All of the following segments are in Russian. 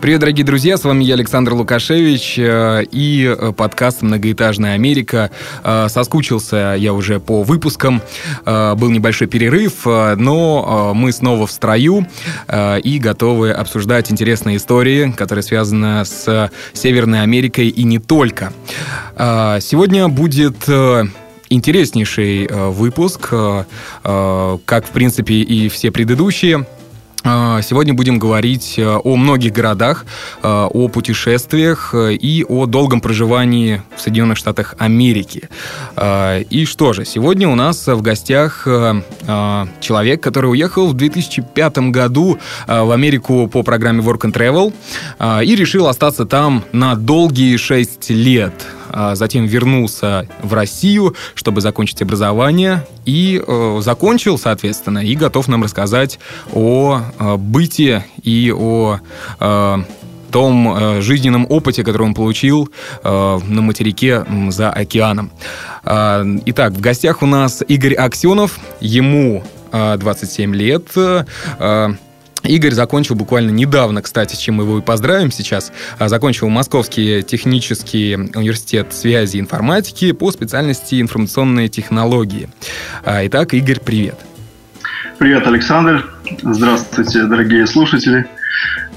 Привет, дорогие друзья, с вами я, Александр Лукашевич, э, и э, подкаст «Многоэтажная Америка». Э, соскучился я уже по выпускам, был небольшой перерыв, но мы снова в строю и готовы обсуждать интересные истории, которые связаны с Северной Америкой и не только. Сегодня будет интереснейший выпуск, как, в принципе, и все предыдущие – сегодня будем говорить э, о многих городах, э, о путешествиях э, и о долгом проживании в Соединенных Штатах Америки. И что же, сегодня у нас в гостях человек, который уехал в 2005 году в Америку по программе Work and Travel и решил остаться там на долгие 6 лет а затем вернулся в Россию, чтобы закончить образование, и э, закончил, соответственно, и готов нам рассказать о э, быте и о э, том жизненном опыте, который он получил на материке за океаном. Э, итак, в гостях у нас Игорь Аксенов, ему э, 27 лет. Игорь закончил буквально недавно, кстати, чем мы его и поздравим сейчас, а, закончил Московский технический университет связи и информатики по специальности информационные технологии. А, итак, Игорь, привет. Привет, Александр. Здравствуйте, дорогие слушатели.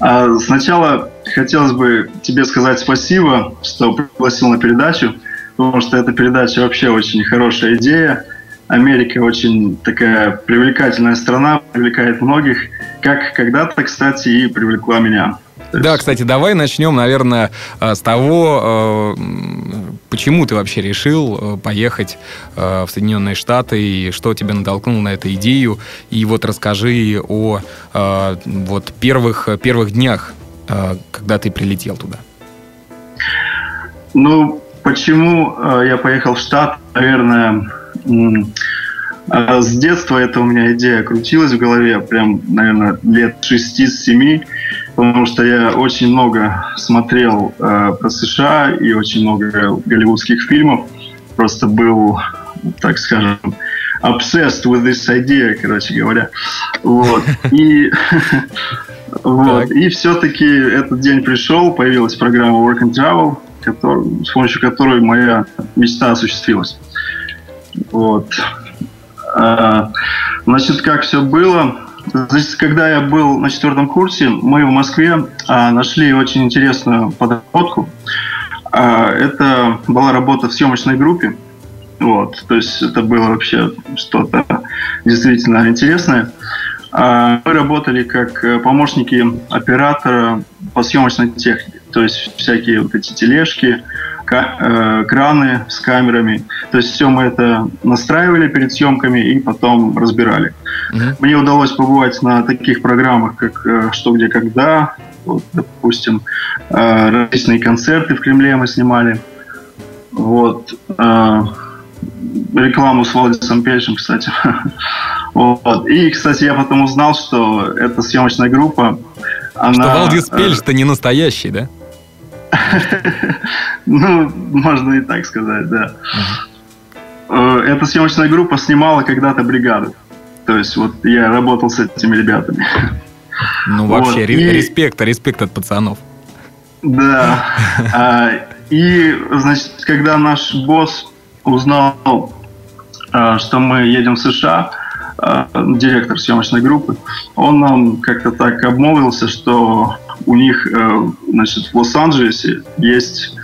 А, сначала хотелось бы тебе сказать спасибо, что пригласил на передачу, потому что эта передача вообще очень хорошая идея. Америка очень такая привлекательная страна, привлекает многих, как когда-то, кстати, и привлекла меня. Да, кстати, давай начнем, наверное, э, с того, э, почему ты вообще решил э, поехать в Соединенные Штаты и что тебя натолкнуло на эту идею. И вот расскажи о вот первых, первых днях, когда ты прилетел туда. Ну, почему я поехал в Штат, наверное, с детства это у меня идея крутилась в голове, прям, наверное, лет 6-7, потому что я очень много смотрел э, про США и очень много голливудских фильмов. Просто был, так скажем, obsessed with this idea, короче говоря. Вот. И, вот. и все-таки этот день пришел, появилась программа Work and Travel, который, с помощью которой моя мечта осуществилась. Вот. А, значит, как все было? Значит, когда я был на четвертом курсе, мы в Москве а, нашли очень интересную подработку. А, это была работа в съемочной группе. Вот, то есть это было вообще что-то действительно интересное. Мы работали как помощники оператора по съемочной технике. То есть всякие вот эти тележки, Э, краны с камерами. То есть все мы это настраивали перед съемками и потом разбирали. Uh-huh. Мне удалось побывать на таких программах, как э, «Что, где, когда». Вот, допустим, э, различные концерты в Кремле мы снимали. Вот. Рекламу с Владисом Пельшем, кстати. вот. И, кстати, я потом узнал, что эта съемочная группа, она... Что Валдис Пельш-то не настоящий, да? Ну, можно и так сказать, да. Э, эта съемочная группа снимала когда-то бригаду. То есть вот я работал с этими ребятами. Ну, вообще, респект, респект от пацанов. Да. А, и, значит, когда наш босс узнал, а, что мы едем в США, а, директор съемочной группы, он нам как-то так обмолвился, что у них, э, значит, в Лос-Анджелесе есть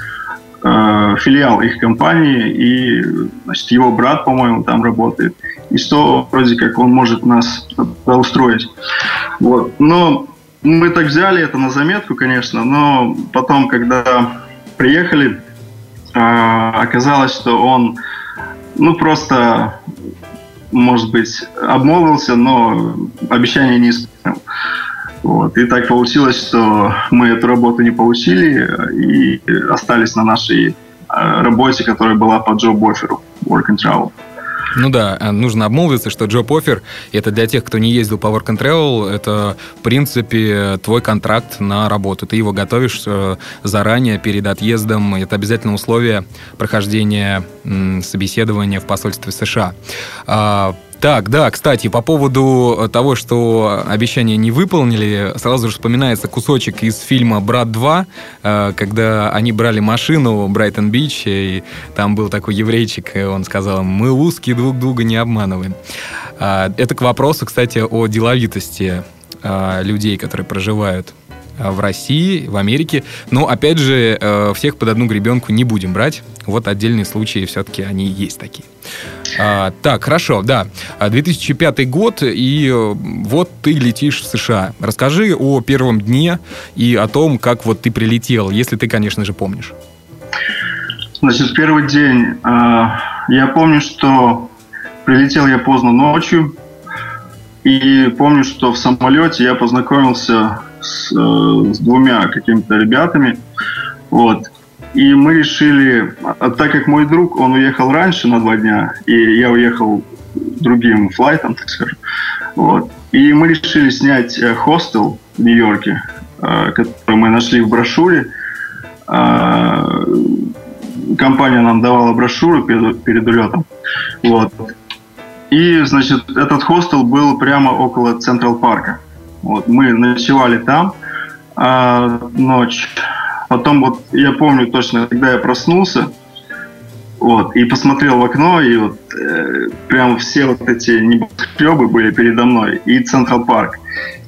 э, филиал их компании, и, значит, его брат, по-моему, там работает. И что, вроде как, он может нас устроить. Вот. Но мы так взяли это на заметку, конечно, но потом, когда приехали, э, оказалось, что он, ну, просто, может быть, обмолвился, но обещание не исполнил. Вот. И так получилось, что мы эту работу не получили и остались на нашей э, работе, которая была по job offer Work and Travel. Ну да, э, нужно обмолвиться, что Job Offer — это для тех, кто не ездил по Work and Travel, это, в принципе, твой контракт на работу. Ты его готовишь э, заранее, перед отъездом. Это обязательное условие прохождения собеседования в посольстве США. Так, да, кстати, по поводу э, того, что обещания не выполнили, сразу же вспоминается кусочек из фильма «Брат 2», э, когда они брали машину Брайтон-Бич, и там был такой еврейчик, и он сказал, мы узкие друг друга не обманываем. А, это к вопросу, кстати, о деловитости а, людей, которые проживают в России, в Америке. Но, опять же, э, всех под одну гребенку не будем брать. Вот отдельные случаи все-таки они есть такие. А, так, хорошо, да. 2005 год, и э, вот ты летишь в США. Расскажи о первом дне и о том, как вот ты прилетел, если ты, конечно же, помнишь. Значит, первый день. Я помню, что прилетел я поздно ночью. И помню, что в самолете я познакомился с, э, с двумя какими-то ребятами. Вот. И мы решили, а так как мой друг, он уехал раньше на два дня, и я уехал другим флайтом, так скажем. Вот. И мы решили снять э, хостел в Нью-Йорке, э, который мы нашли в брошюре. Компания нам давала брошюру перед, перед улетом. Вот. И, значит, этот хостел был прямо около Централ Парка. Вот, мы ночевали там а, ночь. Потом вот я помню точно, когда я проснулся, вот, и посмотрел в окно, и вот э, прям все вот эти небоскребы были передо мной, и Централ Парк.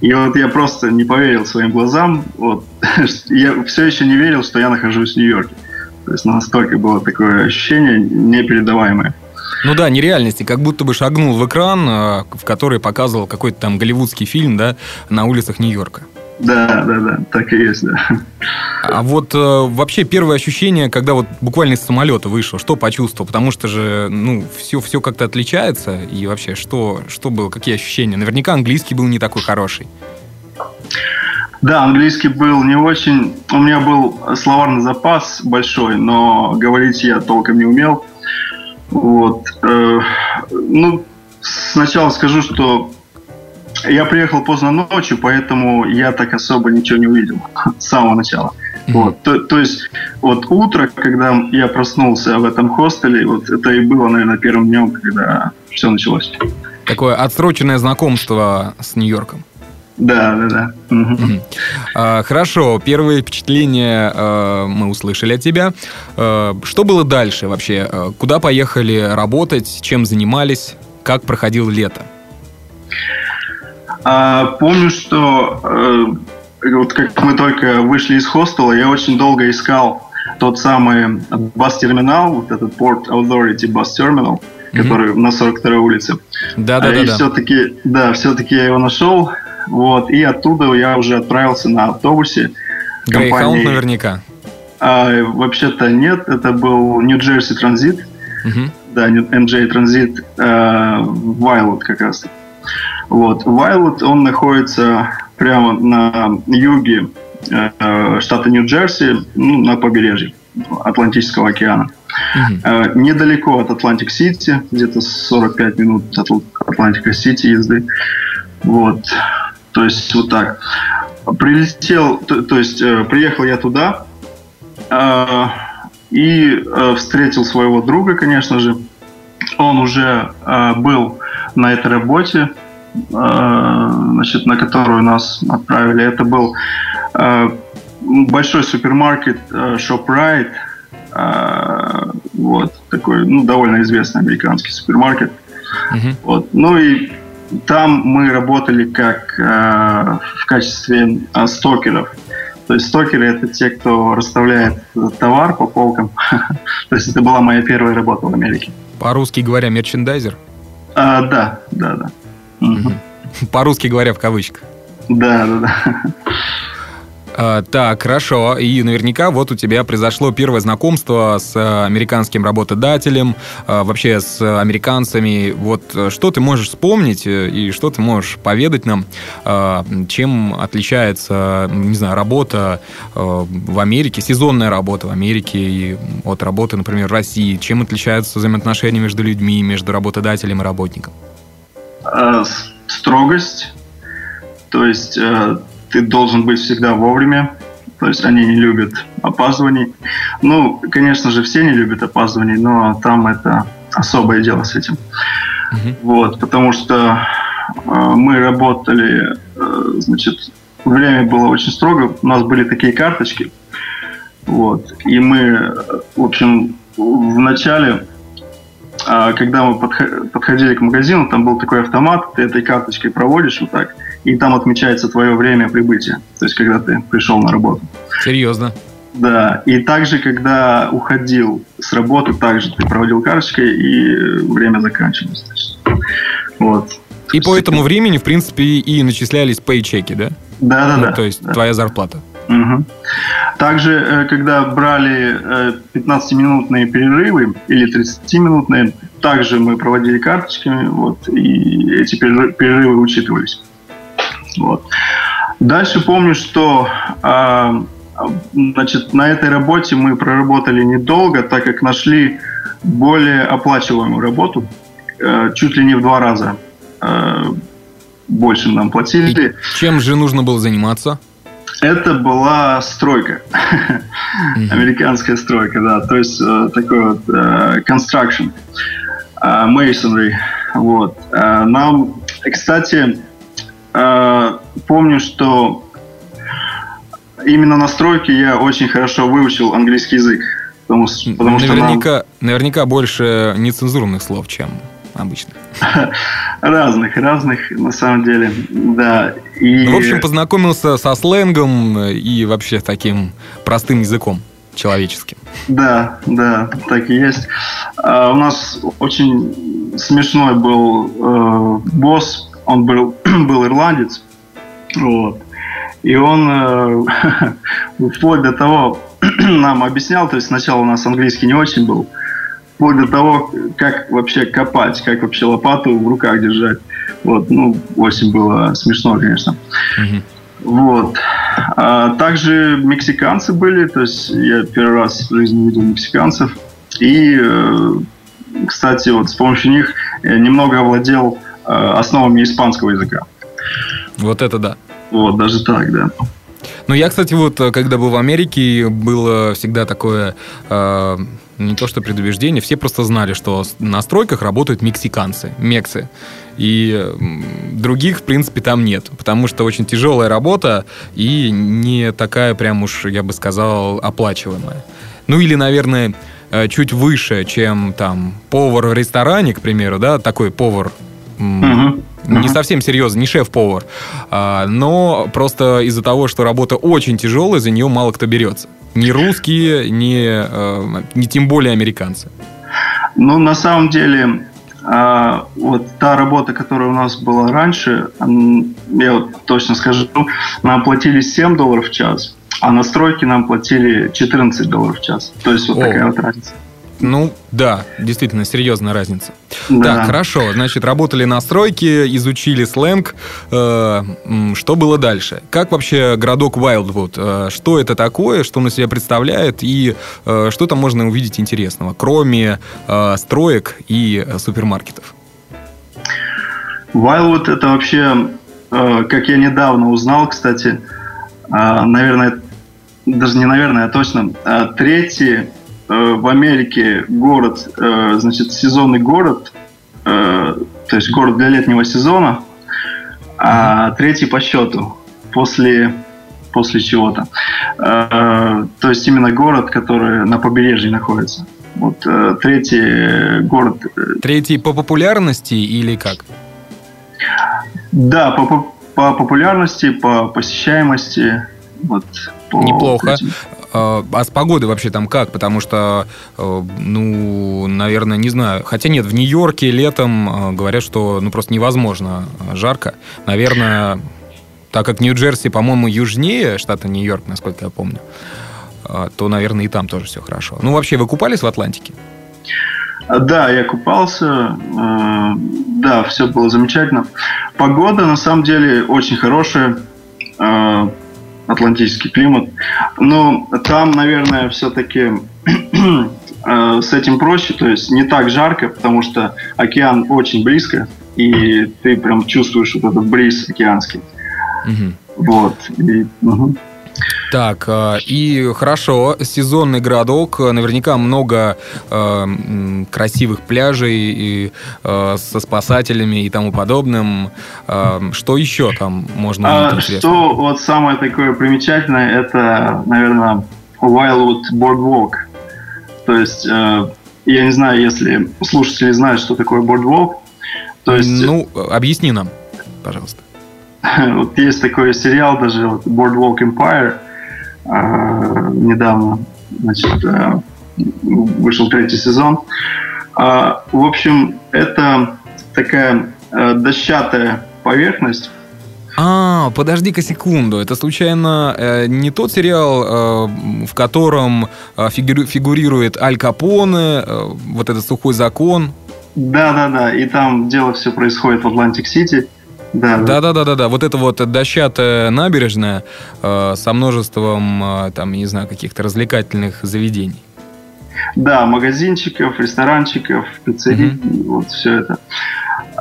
И вот я просто не поверил своим глазам, вот, я все еще не верил, что я нахожусь в Нью-Йорке. То есть настолько было такое ощущение непередаваемое. Ну да, нереальности, как будто бы шагнул в экран, э, в который показывал какой-то там голливудский фильм, да, на улицах Нью-Йорка. Да, да, да, так и есть, да. А вот э, вообще первое ощущение, когда вот буквально из самолета вышел, что почувствовал? Потому что же, ну, все, все как-то отличается. И вообще, что, что было, какие ощущения? Наверняка английский был не такой хороший. Да, английский был не очень. У меня был словарный запас большой, но говорить я толком не умел. Вот. Э, ну, сначала скажу, что я приехал поздно ночью, поэтому я так особо ничего не увидел с самого начала. Mm-hmm. Вот, то, то есть, вот утро, когда я проснулся в этом хостеле, вот это и было, наверное, первым днем, когда все началось. Такое отсроченное знакомство с Нью-Йорком. Да, да, да. Угу. А, хорошо, первые впечатления а, мы услышали от тебя. А, что было дальше вообще? Куда поехали работать, чем занимались, как проходило лето? А, помню, что э, вот как мы только вышли из хостела, я очень долго искал тот самый бас-терминал, вот этот Port Authority Bus Terminal, который mm-hmm. на 42-й улице. Да, да, а, да. И да. все-таки, да, все-таки я его нашел. Вот, и оттуда я уже отправился на автобусе. Грейхаунд наверняка. А, вообще-то нет, это был Нью-Джерси Транзит. Угу. Да, NJ Транзит Вайлот как раз. Вот. Вайлот, он находится прямо на юге э, штата Нью-Джерси, ну, на побережье Атлантического океана. Угу. Э, недалеко от Атлантик-Сити, где-то 45 минут от Атлантика-Сити езды. Вот. То есть вот так. Прилетел, то, то есть э, приехал я туда э, и э, встретил своего друга, конечно же. Он уже э, был на этой работе, э, значит, на которую нас отправили. Это был э, большой супермаркет э, ShopRite. Э, вот такой, ну, довольно известный американский супермаркет. Uh-huh. Вот. Ну и там мы работали как э, в качестве э, стокеров. То есть стокеры это те, кто расставляет товар по полкам. То есть это была моя первая работа в Америке. По-русски говоря, мерчендайзер? А, да, да, да. Угу. По-русски говоря, в кавычках. Да, да, да. А, так, хорошо. И наверняка вот у тебя произошло первое знакомство с э, американским работодателем, а, вообще с американцами. Вот э, что ты можешь вспомнить э, и что ты можешь поведать нам, а, чем отличается, не знаю, работа в Америке, сезонная работа в Америке и от работы, например, в России? Чем отличаются взаимоотношения между людьми, между работодателем и работником? Строгость. То есть ты должен быть всегда вовремя. То есть они не любят опаздываний. Ну, конечно же, все не любят опаздываний, но там это особое дело с этим. Uh-huh. Вот, потому что э, мы работали, э, значит, время было очень строго. У нас были такие карточки. Вот, и мы, в общем, в начале а когда мы подходили к магазину, там был такой автомат, ты этой карточкой проводишь вот так, и там отмечается твое время прибытия, то есть когда ты пришел на работу. Серьезно? Да, и также, когда уходил с работы, также ты проводил карточкой, и время заканчивалось. Вот. И по этому времени, в принципе, и начислялись пейчеки, да? Да, да, ну, да. То есть да. твоя зарплата. Угу. Также, э, когда брали 15-минутные э, перерывы или 30-минутные, также мы проводили карточками, вот, и эти перерывы учитывались. Вот. Дальше помню, что а, значит, на этой работе мы проработали недолго, так как нашли более оплачиваемую работу, э, чуть ли не в два раза больше нам платили. И чем же нужно было заниматься? Это была стройка. Mm-hmm. Американская стройка, да. То есть э, такой вот э, construction, э, masonry. Вот. Э, нам, кстати, э, помню, что именно на стройке я очень хорошо выучил английский язык. Потому, потому наверняка, что нам... наверняка больше нецензурных слов, чем обычно? Разных, разных, на самом деле, да. И... В общем, познакомился со сленгом и вообще таким простым языком человеческим. Да, да, так и есть. А, у нас очень смешной был э, босс, он был, был ирландец, вот. И он э, вплоть до того нам объяснял, то есть сначала у нас английский не очень был, вплоть до того, как вообще копать, как вообще лопату в руках держать. Вот, ну, очень было смешно, конечно. Вот. А также мексиканцы были, то есть я первый раз в жизни видел мексиканцев. И, э, кстати, вот с помощью них я немного овладел основами испанского языка. Вот это да. Вот, даже так, да. Ну, я, кстати, вот, э, когда был в Америке, было всегда такое не то что предубеждение, все просто знали, что на стройках работают мексиканцы, мексы. И других, в принципе, там нет, потому что очень тяжелая работа и не такая прям уж, я бы сказал, оплачиваемая. Ну или, наверное, э, чуть выше, чем там повар в ресторане, к примеру, да, такой повар угу. не совсем серьезно, не шеф-повар, а, но просто из-за того, что работа очень тяжелая, за нее мало кто берется. Ни русские, ни, э, ни тем более американцы. Ну, на самом деле, а, вот та работа, которая у нас была раньше, я вот точно скажу, нам платили 7 долларов в час, а на стройке нам платили 14 долларов в час. То есть вот О. такая вот разница. Ну, да, действительно, серьезная разница. Да. Так, хорошо. Значит, работали на стройке, изучили сленг. Э, что было дальше? Как вообще городок Вайлдвуд? Э, что это такое, что он из себя представляет и э, что там можно увидеть интересного, кроме строек и супермаркетов? Вайлдвуд это вообще, как я недавно узнал, кстати, наверное, даже не наверное, а точно, третий в Америке город, э, значит, сезонный город, э, то есть город для летнего сезона, а третий по счету после после чего-то. То есть именно город, который на побережье находится. Вот третий город. Третий по популярности или как? Да, по, по популярности, по посещаемости. Вот, по Неплохо. Этим. А, а с погодой вообще там как? Потому что, э, ну, наверное, не знаю. Хотя нет, в Нью-Йорке летом э, говорят, что ну просто невозможно жарко. Наверное, так как Нью-Джерси, по-моему, южнее штата Нью-Йорк, насколько я помню, а, то, наверное, и там тоже все хорошо. Ну, вообще, вы купались в Атлантике? Да, я купался. Э, да, все было замечательно. Погода, на самом деле, очень хорошая. Атлантический климат. Но там, наверное, все-таки э, с этим проще. То есть не так жарко, потому что океан очень близко. И ты прям чувствуешь вот этот бриз океанский. Угу. Вот. И, угу. Так, а, и хорошо, сезонный городок, наверняка много э, красивых пляжей и, э, со спасателями и тому подобным. Э, что еще там можно увидеть? А, что вот самое такое примечательное, это, наверное, Wildwood Boardwalk. То есть, э, я не знаю, если слушатели знают, что такое Boardwalk. То есть... Ну, объясни нам, пожалуйста. Вот есть такой сериал даже, вот, Boardwalk Empire, э, недавно, значит, э, вышел третий сезон. Э, в общем, это такая э, дощатая поверхность, а, подожди-ка секунду. Это случайно э, не тот сериал, э, в котором э, фигури- фигурирует Аль Капоне, э, вот этот сухой закон? Да, да, да. И там дело все происходит в Атлантик-Сити. Да, да, да, да, да, да. Вот это вот дощатая набережная э, со множеством, э, там, не знаю, каких-то развлекательных заведений. Да, магазинчиков, ресторанчиков, пиццерий, mm-hmm. вот все это.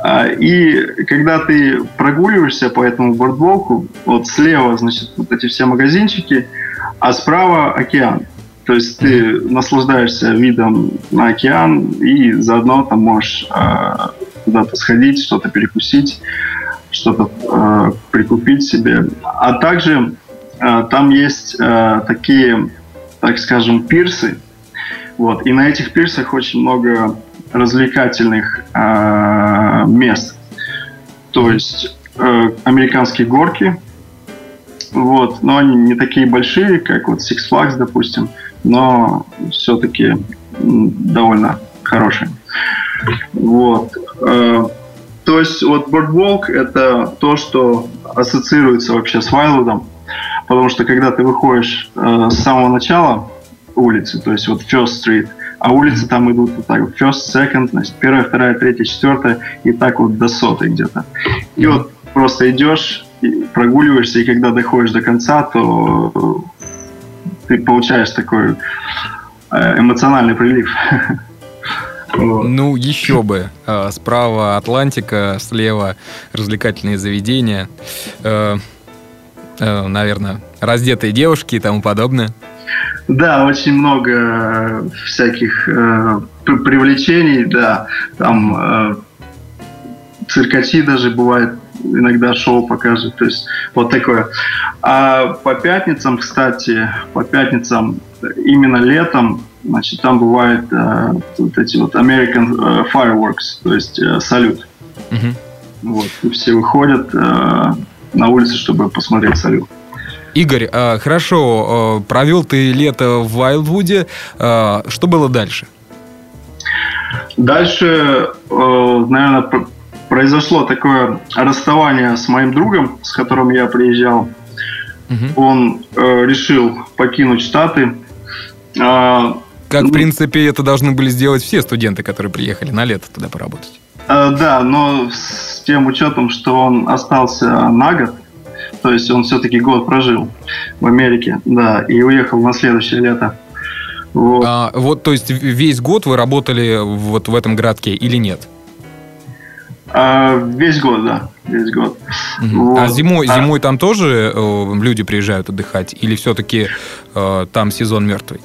А, и когда ты прогуливаешься по этому boardwalk у, вот слева, значит, вот эти все магазинчики, а справа океан. То есть ты наслаждаешься видом на океан и заодно там можешь э, куда-то сходить, что-то перекусить что-то э, прикупить себе. А также э, там есть э, такие, так скажем, пирсы. Вот. И на этих пирсах очень много развлекательных э, мест. То есть э, американские горки, вот, но они не такие большие, как вот Six Flags, допустим, но все-таки довольно хорошие. Вот. То есть вот Boardwalk — это то, что ассоциируется вообще с Вайлдом, потому что когда ты выходишь э, с самого начала улицы, то есть вот First Street, а улицы там идут вот так, First, Second, значит, первая, вторая, третья, четвертая, и так вот до сотой где-то. И вот просто идешь, прогуливаешься, и когда доходишь до конца, то ты получаешь такой э, эмоциональный прилив. Ну, еще бы. А, справа Атлантика, слева развлекательные заведения. Э, э, наверное, раздетые девушки и тому подобное. Да, очень много всяких э, привлечений, да. Там э, циркачи даже бывает иногда шоу покажет. То есть вот такое. А по пятницам, кстати, по пятницам именно летом Значит, там бывает э, вот эти вот American э, Fireworks, то есть э, салют. Угу. Вот, и все выходят э, на улицу, чтобы посмотреть салют. Игорь, э, хорошо, э, провел ты лето в Вайлдвуде. Э, что было дальше? Дальше, э, наверное, произошло такое расставание с моим другом, с которым я приезжал. Угу. Он э, решил покинуть Штаты. Э, как, в ну, принципе, это должны были сделать все студенты, которые приехали на лето туда поработать. Э, да, но с тем учетом, что он остался на год, то есть он все-таки год прожил в Америке, да, и уехал на следующее лето. Вот. А, вот, то есть весь год вы работали вот в этом городке или нет? А, весь год, да, весь год. Угу. Вот. А зимой, а... зимой там тоже э, люди приезжают отдыхать или все-таки э, там сезон мертвый?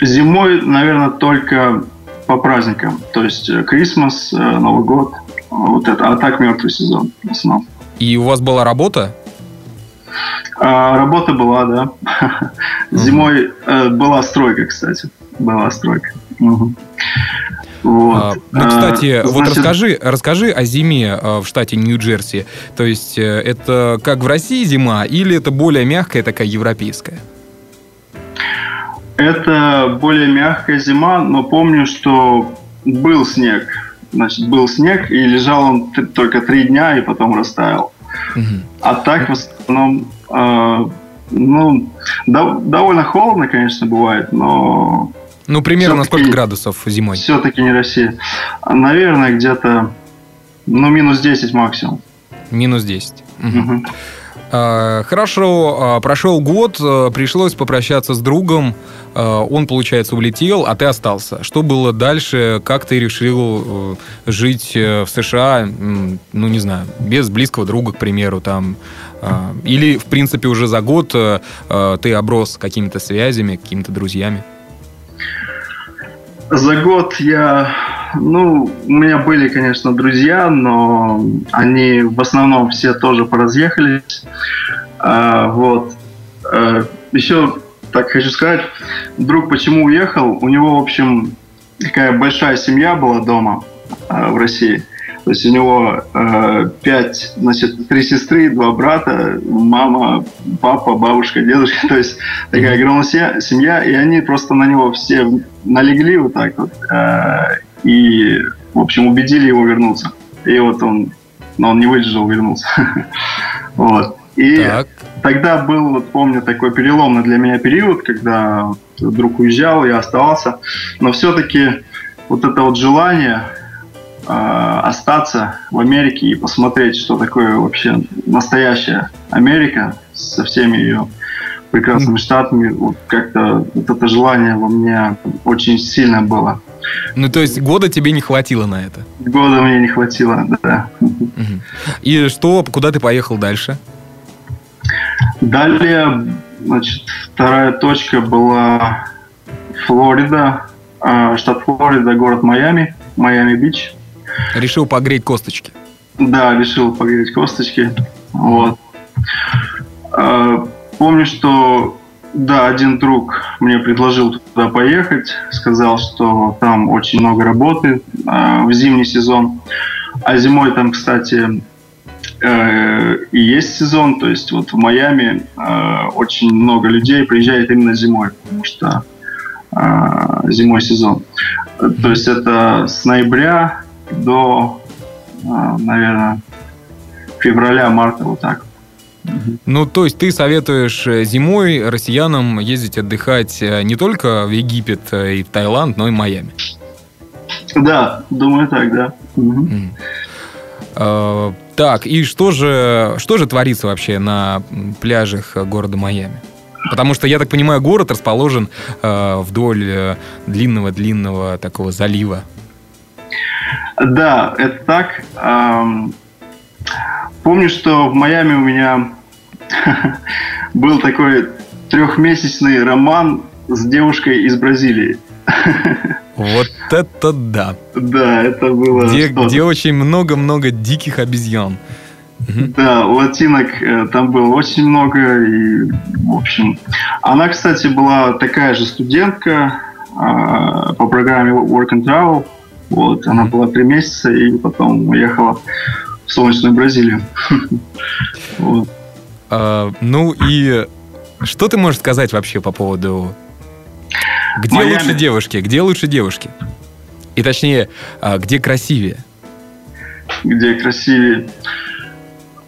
Зимой, наверное, только по праздникам. То есть э, Крисмас, э, Новый год, вот это. А так мертвый сезон в основном. И у вас была работа? А, работа была, да. Зимой э, была стройка, кстати. Была стройка. Угу. Вот. А, ну, кстати, а, вот расскажи, расскажи о зиме в штате Нью-Джерси. То есть это как в России зима или это более мягкая такая европейская? Это более мягкая зима, но помню, что был снег. Значит, был снег, и лежал он только три дня, и потом растаял. Угу. А так в основном, э, ну, до, довольно холодно, конечно, бывает, но... Ну, примерно сколько градусов зимой? Все-таки не Россия. Наверное, где-то, ну, минус 10 максимум. Минус 10. Угу. Угу. Хорошо, а, прошел год, а, пришлось попрощаться с другом, он, получается, улетел, а ты остался. Что было дальше? Как ты решил э, жить э, в США, ну, не знаю, без близкого друга, к примеру, там? Или, в принципе, уже за год э, ты оброс какими-то связями, какими-то друзьями? За год я ну, у меня были, конечно, друзья, но они в основном все тоже поразъехались. А, вот. А, еще так хочу сказать, друг почему уехал, у него, в общем, такая большая семья была дома а, в России. То есть у него э, пять, значит, три сестры, два брата, мама, папа, бабушка, дедушка. То есть такая огромная семья, и они просто на него все налегли вот так вот. Э, и, в общем, убедили его вернуться. И вот он, но он не выдержал, вернулся. вот. И так. тогда был, вот помню, такой переломный для меня период, когда друг уезжал, я оставался. Но все-таки вот это вот желание э, остаться в Америке и посмотреть, что такое вообще настоящая Америка со всеми ее прекрасными штатами, вот как-то вот это желание во мне очень сильно было. Ну, то есть года тебе не хватило на это? Года мне не хватило, да. И что, куда ты поехал дальше? Далее, значит, вторая точка была Флорида, а, штат Флорида, город Майами, Майами-Бич. Решил погреть косточки? Да, решил погреть косточки. Вот. А, помню, что да, один друг мне предложил туда поехать, сказал, что там очень много работы э, в зимний сезон. А зимой там, кстати, э, и есть сезон, то есть вот в Майами э, очень много людей приезжает именно зимой, потому что э, зимой сезон. То есть это с ноября до, э, наверное, февраля-марта вот так. Ну, то есть ты советуешь э, зимой россиянам ездить отдыхать э, не только в Египет э, и в Таиланд, но и в Майами? Да, думаю так, да. Угу. Uh, так, и что же, что же творится вообще на пляжах города Майами? Потому что, я так понимаю, город расположен uh, вдоль длинного-длинного такого залива. Да, это так. Um, помню, что в Майами у меня был такой трехмесячный роман с девушкой из Бразилии. Вот это да. Да, это было... Где, где очень много-много диких обезьян. Да, латинок э, там было очень много. И, в общем, она, кстати, была такая же студентка э, по программе Work and Travel. Вот, она была три месяца и потом уехала солнечную Бразилию. А, ну и что ты можешь сказать вообще по поводу... Где лучше девушки? Где лучше девушки? И точнее, а, где красивее? Где красивее?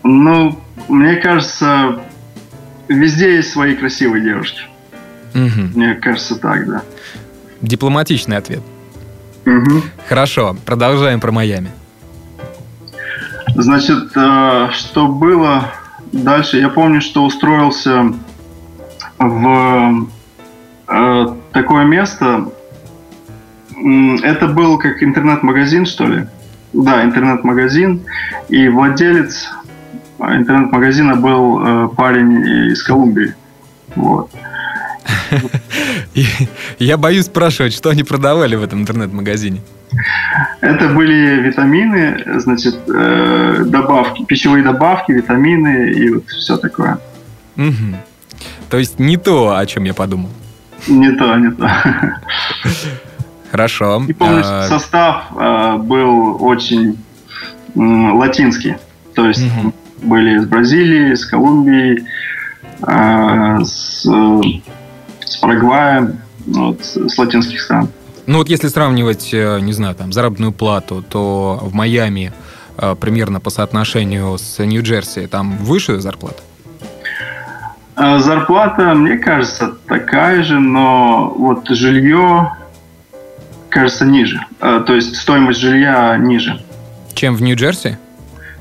Ну, мне кажется, везде есть свои красивые девушки. Угу. Мне кажется, так, да. Дипломатичный ответ. Угу. Хорошо, продолжаем про Майами. Значит, э, что было дальше? Я помню, что устроился в э, такое место. Это был как интернет-магазин, что ли? Да, интернет-магазин. И владелец интернет-магазина был э, парень из Колумбии. Вот. Я боюсь спрашивать, что они продавали в этом интернет-магазине. Это были витамины, значит, э, добавки, пищевые добавки, витамины и вот все такое. Угу. То есть не то, о чем я подумал. Не то, не то. Хорошо. И помню, а... состав э, был очень э, латинский. То есть угу. были из Бразилии, из Колумбии, э, с, с Парагвая, вот, с латинских стран. Ну вот если сравнивать, э, не знаю, там, заработную плату, то в Майами э, примерно по соотношению с Нью-Джерси? Там выше зарплата? А зарплата, мне кажется, такая же, но вот жилье, кажется, ниже. То есть стоимость жилья ниже. Чем в Нью-Джерси?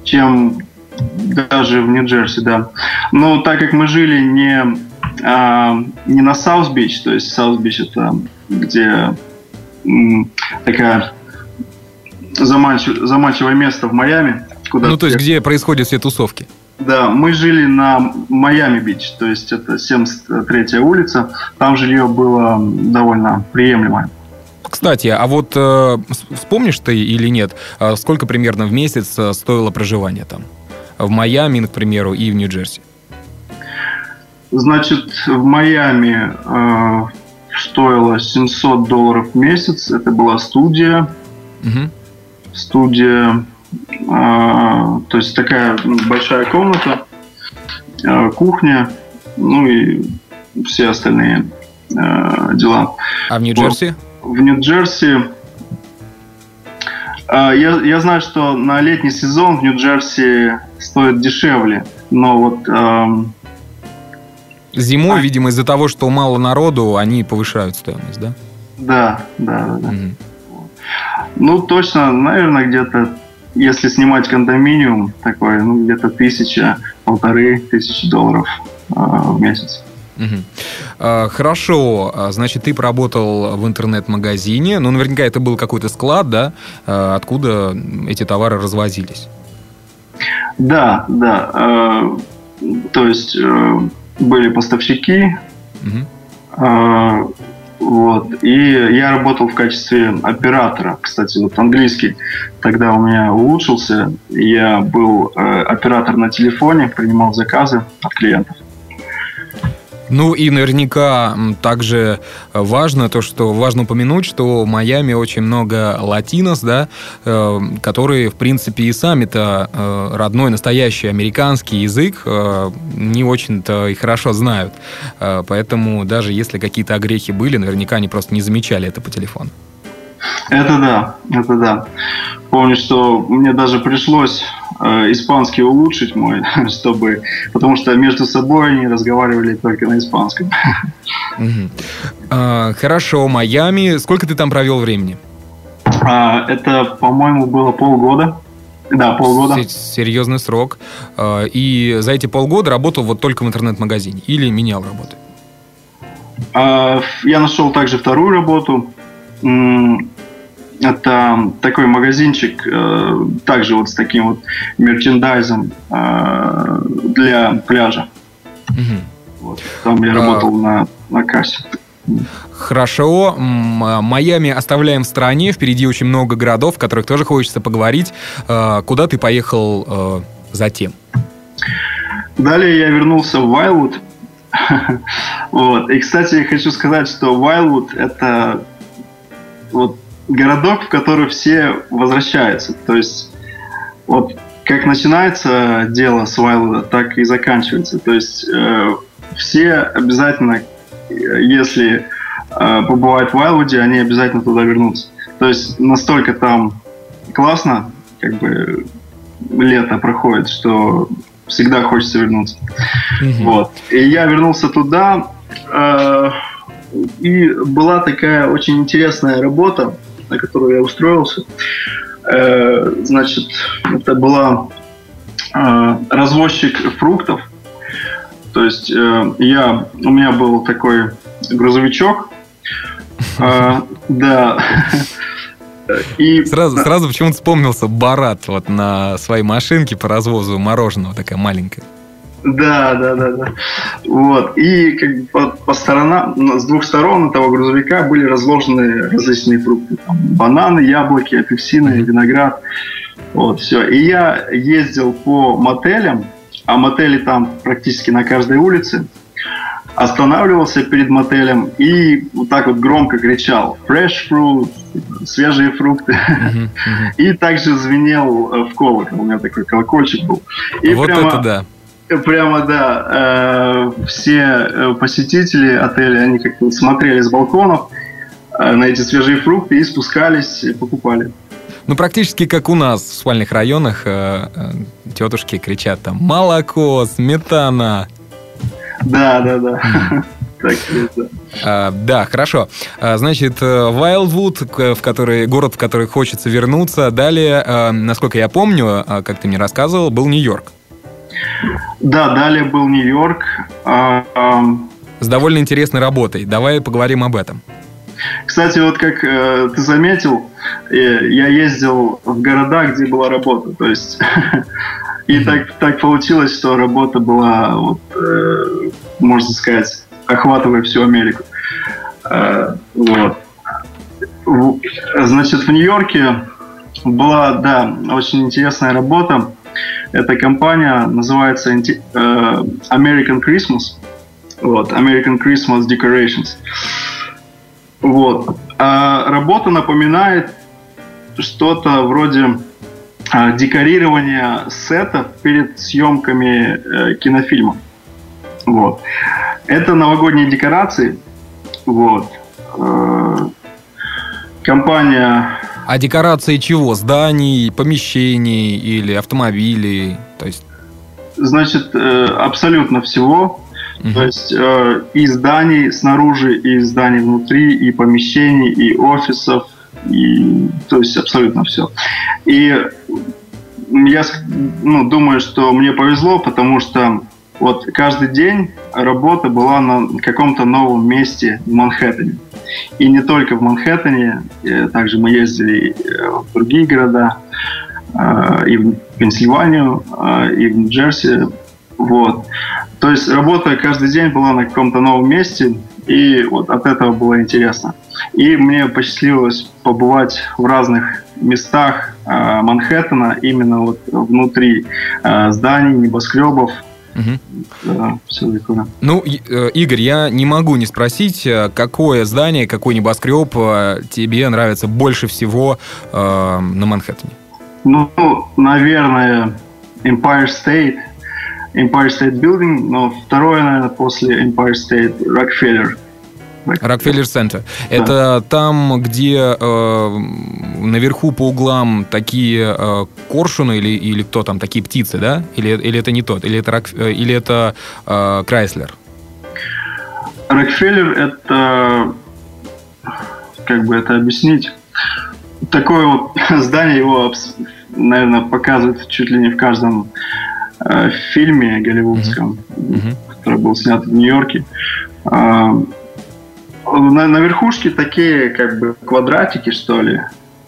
Чем даже в Нью-Джерси, да. Но так как мы жили не, а, не на Саус-Бич, то есть Саус-Бич это где м, такая заманчив, заманчивое место в Майами. Куда ну, то есть, где происходят все тусовки? Да, мы жили на Майами-Бич, то есть это 73-я улица. Там жилье было довольно приемлемое. Кстати, а вот э, вспомнишь ты или нет, э, сколько примерно в месяц э, стоило проживание там? В Майами, к примеру, и в Нью-Джерси? Значит, в Майами э, стоило 700 долларов в месяц. Это была студия. Угу. Студия а, то есть такая большая комната, а, кухня, ну и все остальные а, дела. А в Нью-Джерси? В Нью-Джерси я, я знаю, что на летний сезон в Нью-Джерси стоит дешевле, но вот... Эм... Зимой, а... видимо, из-за того, что мало народу, они повышают стоимость, да? Да, да, да. Угу. Ну, точно, наверное, где-то если снимать кондоминиум, такой, ну, где-то тысяча, полторы тысячи долларов э, в месяц. Угу. Хорошо, а, значит, ты поработал в интернет-магазине, ну, наверняка это был какой-то склад, да, откуда эти товары развозились? Да, да, то есть э, были поставщики, угу. Вот. И я работал в качестве оператора. Кстати, вот английский тогда у меня улучшился. Я был э, оператор на телефоне, принимал заказы от клиентов. Ну и наверняка также важно то, что важно упомянуть, что в Майами очень много латинос, да, э, которые, в принципе, и сами-то э, родной, настоящий американский язык э, не очень-то и хорошо знают. Поэтому даже если какие-то огрехи были, наверняка они просто не замечали это по телефону. Это да, это да. Помню, что мне даже пришлось э, испанский улучшить мой, чтобы, потому что между собой они разговаривали только на испанском. А, хорошо, Майами. Сколько ты там провел времени? А, это, по-моему, было полгода. Да, полгода. Серьезный срок. А, и за эти полгода работал вот только в интернет-магазине или менял работы? Я нашел также вторую работу. Это такой магазинчик, э, также вот с таким вот мерчендайзом э, для пляжа. Угу. Вот, там я а... работал на, на кассе. Хорошо. Майами оставляем в стране. Впереди очень много городов, в которых тоже хочется поговорить. Э, куда ты поехал затем? Далее я вернулся в Вайлвуд. вот. И, кстати, я хочу сказать, что Вайлвуд — это вот городок, в который все возвращаются. То есть вот как начинается дело с Вайлда, так и заканчивается. То есть э, все обязательно, если э, побывают в Вайлвуде, они обязательно туда вернутся. То есть настолько там классно, как бы лето проходит, что всегда хочется вернуться. Mm-hmm. Вот. И я вернулся туда, э, и была такая очень интересная работа на которую я устроился. Э, значит, это была э, развозчик фруктов. То есть э, я, у меня был такой грузовичок. Да. И... Сразу, сразу почему-то вспомнился Барат вот на своей машинке по развозу мороженого, такая маленькая. Да, да, да, да. Вот. И как по, по сторонам, с двух сторон этого грузовика были разложены различные фрукты. Там, бананы, яблоки, апельсины, виноград. Вот, все. И я ездил по мотелям, а мотели там практически на каждой улице. Останавливался перед мотелем и вот так вот громко кричал «Fresh fruit», свежие фрукты. Uh-huh, uh-huh. И также звенел в колокол. У меня такой колокольчик был. И вот прямо... это да Прямо, да. Э, все э, посетители отеля, они как-то смотрели с балконов э, на эти свежие фрукты и спускались и покупали. Ну, практически как у нас в спальных районах э, э, тетушки кричат там «молоко, сметана». Да, да, да. Так, да. А, да, хорошо. А, значит, Вайлдвуд, в который, город, в который хочется вернуться. Далее, насколько я помню, а, как ты мне рассказывал, был Нью-Йорк. Да, далее был Нью-Йорк. А, С довольно интересной работой. Давай поговорим об этом. Кстати, вот как э, ты заметил, э, я ездил в города, где была работа. То есть и так, так получилось, что работа была, вот, э, можно сказать, охватывая всю Америку. Э, вот. Значит, в Нью-Йорке была, да, очень интересная работа. Эта компания называется э, American Christmas. Вот, American Christmas Decorations. Вот. А работа напоминает что-то вроде а, декорирования сетов перед съемками э, кинофильмов. Вот. Это новогодние декорации. Вот. Э, компания А декорации чего? Зданий, помещений или автомобилей? То есть... Значит, э, абсолютно всего. мгм. То есть э, и зданий снаружи, и зданий внутри, и помещений, и офисов, и то есть абсолютно все. И я ну, думаю, что мне повезло, потому что вот каждый день работа была на каком-то новом месте в Манхэттене. И не только в Манхэттене, э, также мы ездили э, в другие города, э, и в Пенсильванию, и в Нью-Джерси. Вот. То есть работа каждый день была на каком-то новом месте, и вот от этого было интересно. И мне посчастливилось побывать в разных местах Манхэттена, именно вот внутри зданий, небоскребов, Ну, э, Игорь, я не могу не спросить, э, какое здание, какой небоскреб э, тебе нравится больше всего э, на Манхэттене? Ну, наверное, Empire State, Empire State Building, но второе, наверное, после Empire State Rockefeller. Рокфеллер Центр. Это там, где э, наверху по углам такие э, коршуны или, или кто там, такие птицы, да? Или, или это не тот? Или это, Рок- э, или это э, Крайслер? Рокфеллер это, как бы это объяснить, такое вот здание его, наверное, показывают чуть ли не в каждом э, фильме голливудском, Мгм. который был снят в Нью-Йорке. А, на, на верхушке такие как бы квадратики, что ли,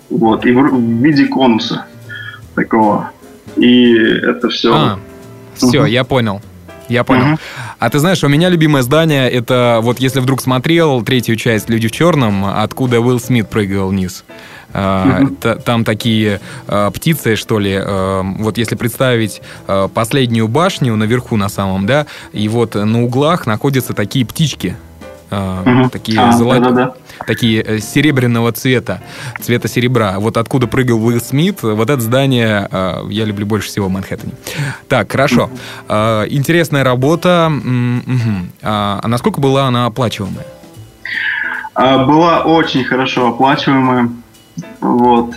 вот, и в, в виде конуса такого. И это все. А, все, Мгм. я понял. Я понял. Мгм. А ты знаешь, у меня любимое здание это вот если вдруг смотрел третью часть Люди в черном, откуда Уилл Смит прыгал вниз. А, Там такие а, птицы, что ли. а, Вот если представить последнюю башню наверху на самом, да, и вот на углах находятся такие птички. А. Такие А, золотые да-да-да. такие э, серебряного цвета, цвета серебра. Вот откуда прыгал Уилл Смит, вот это здание э, я люблю больше всего в Манхэттене. Так, хорошо. Э, Интересная работа. Мгм. А а насколько была она оплачиваемая? А, была очень хорошо оплачиваемая. Вот.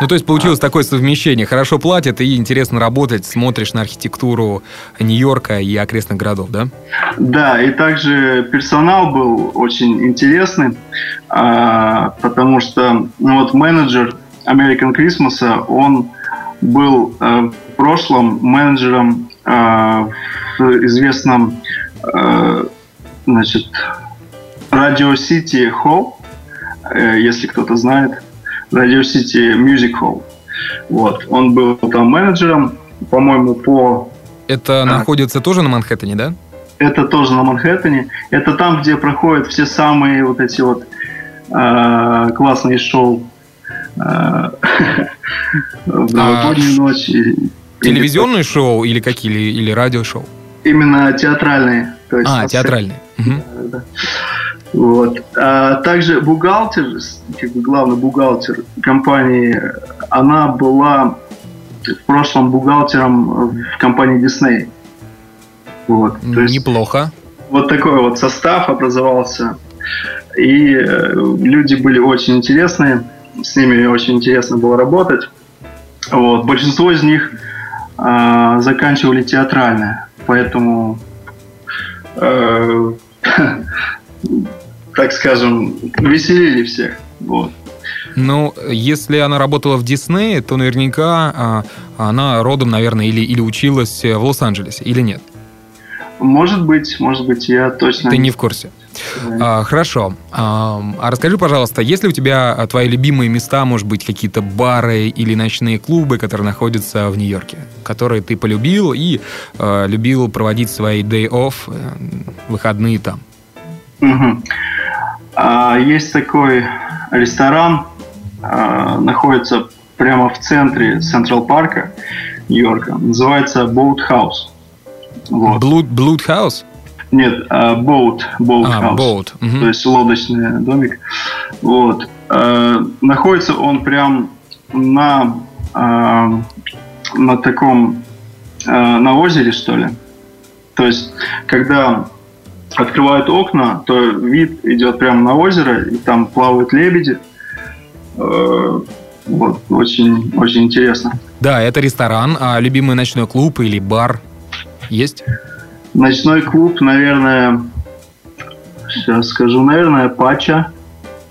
Ну, то есть получилось такое совмещение. Хорошо платят и интересно работать, смотришь на архитектуру Нью-Йорка и окрестных городов, да? Да, и также персонал был очень интересный, а, потому что ну, вот менеджер American Christmas, он был э, в прошлом менеджером э, в известном э, значит, Radio City Hall, если кто-то знает, Radio City Music Hall. Вот, он был там менеджером, по-моему, по Это находится тоже на Манхэттене, да? это тоже на Манхэттене. Это там, где проходят все самые вот эти вот э, классные шоу э, в новогоднюю ночь. Телевизионное шоу или какие? Или, или радиошоу? Именно театральные. То есть А, театральные. Да. Вот. А также бухгалтер, как бы главный бухгалтер компании, она была в прошлом бухгалтером в компании Disney. Вот. То есть- Неплохо. вот такой вот состав образовался. И э, люди были очень интересные. с ними очень интересно было работать. Вот. Большинство из них э, заканчивали театральное, поэтому, э, так скажем, веселили всех. Вот. Ну, если она работала в Диснее, то наверняка э, она родом, наверное, или, или училась в Лос-Анджелесе, или нет? Может быть, может быть, я точно... Ты не в курсе. А, хорошо. А, а расскажи, пожалуйста, есть ли у тебя а, твои любимые места, может быть, какие-то бары или ночные клубы, которые находятся в Нью-Йорке, которые ты полюбил и а, любил проводить свои day off, э, выходные там? Угу. А, есть такой ресторан, а, находится прямо в центре Централ Парка Нью-Йорка. Называется Boat House. Вот. Blood, Blood House? Нет, uh, Boat, boat а, House. Boat. Угу. То есть лодочный домик. Вот. Находится он прям на, на таком, на озере, что ли. То есть, когда открывают окна, то вид идет прямо на озеро, и там плавают лебеди. Uh, вот, очень, очень интересно. Да, это ресторан, а любимый ночной клуб или бар есть? Ночной клуб, наверное, сейчас скажу, наверное, Пача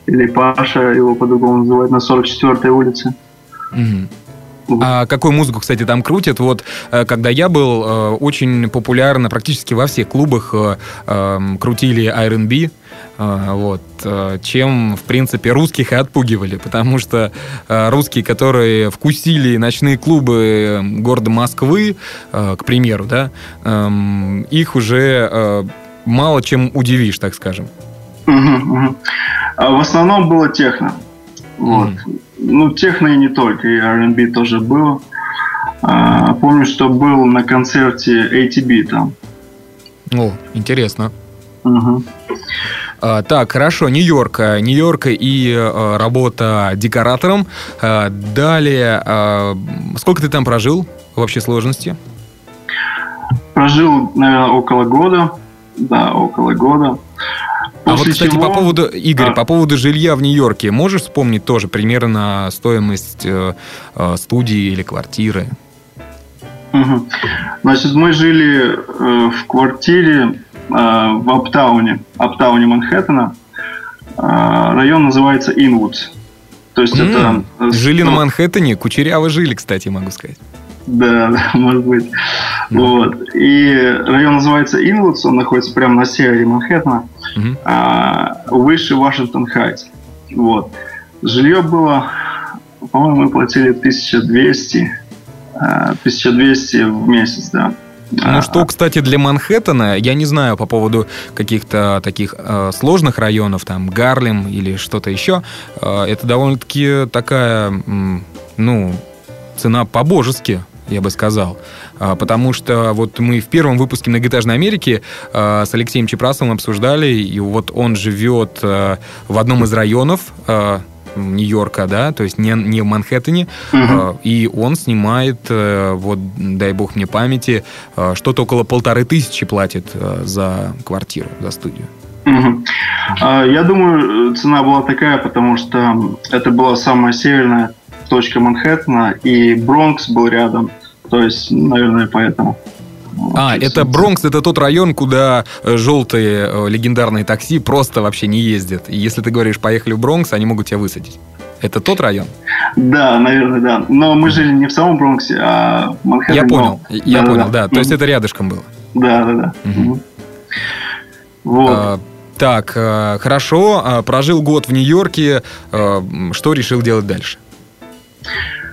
или Паша, его по-другому называют, на 44-й улице. Угу. А какую музыку, кстати, там крутят? Вот э, когда я был, э, очень популярно практически во всех клубах э, эм, крутили R&B. Вот, чем, в принципе, русских и отпугивали, потому что русские, которые вкусили ночные клубы города Москвы, к примеру, да, эм, их уже мало чем удивишь, так скажем. Угу, угу. В основном было техно. Вот. Mm. Ну, техно и не только, и R&B тоже было. А, помню, что был на концерте ATB там. О, интересно. Угу. А, так, хорошо, Нью-Йорк. Нью-Йорк и а, работа декоратором. А, далее, а, сколько ты там прожил в общей сложности? Прожил, наверное, около года. Да, около года. А вот, кстати, чего... по поводу, Игорь, а. по поводу жилья в Нью-Йорке, можешь вспомнить тоже примерно стоимость э, э, студии или квартиры? Угу. Значит, мы жили э, в квартире э, в Аптауне, Аптауне Манхэттена. Э, район называется Инвудс. То есть mm, это... Жили на Манхэттене, кучеряво жили, кстати, могу сказать. Да, да, может быть. Mm. Вот. И район называется Инвудс, он находится прямо на севере Манхэттена, mm-hmm. а, выше Вашингтон Хайтс. Вот. Жилье было, по-моему, мы платили 1200, 1200 а, в месяц, да. Ну что, кстати, для Манхэттена, я не знаю по поводу каких-то таких э, сложных районов, там Гарлем или что-то еще, э, это довольно-таки такая, ну, цена по-божески я бы сказал. А, потому что вот мы в первом выпуске «Многоэтажной Америки» а, с Алексеем Чепрасовым обсуждали, и вот он живет а, в одном из районов Нью-Йорка, да, то есть не, не в Манхэттене, угу. и он снимает, э, вот, дай бог мне памяти, что-то около полторы тысячи платит за квартиру, за студию. Угу. Я думаю, цена была такая, потому что это была самая северная точка Манхэттена, и Бронкс был рядом. То есть, наверное, поэтому. А, это Бронкс, это тот район, куда э, желтые э, легендарные такси просто вообще не ездят. И если ты говоришь, поехали в Бронкс, они могут тебя высадить. Это тот район? Да, наверное, да. Но мы жили не в самом Бронксе, а в Манхэттене. Я понял, я да, понял, да. да. То есть это рядышком было? Да, да, да. Угу. Вот. А, так, э, хорошо. А, прожил год в Нью-Йорке. Что решил делать дальше?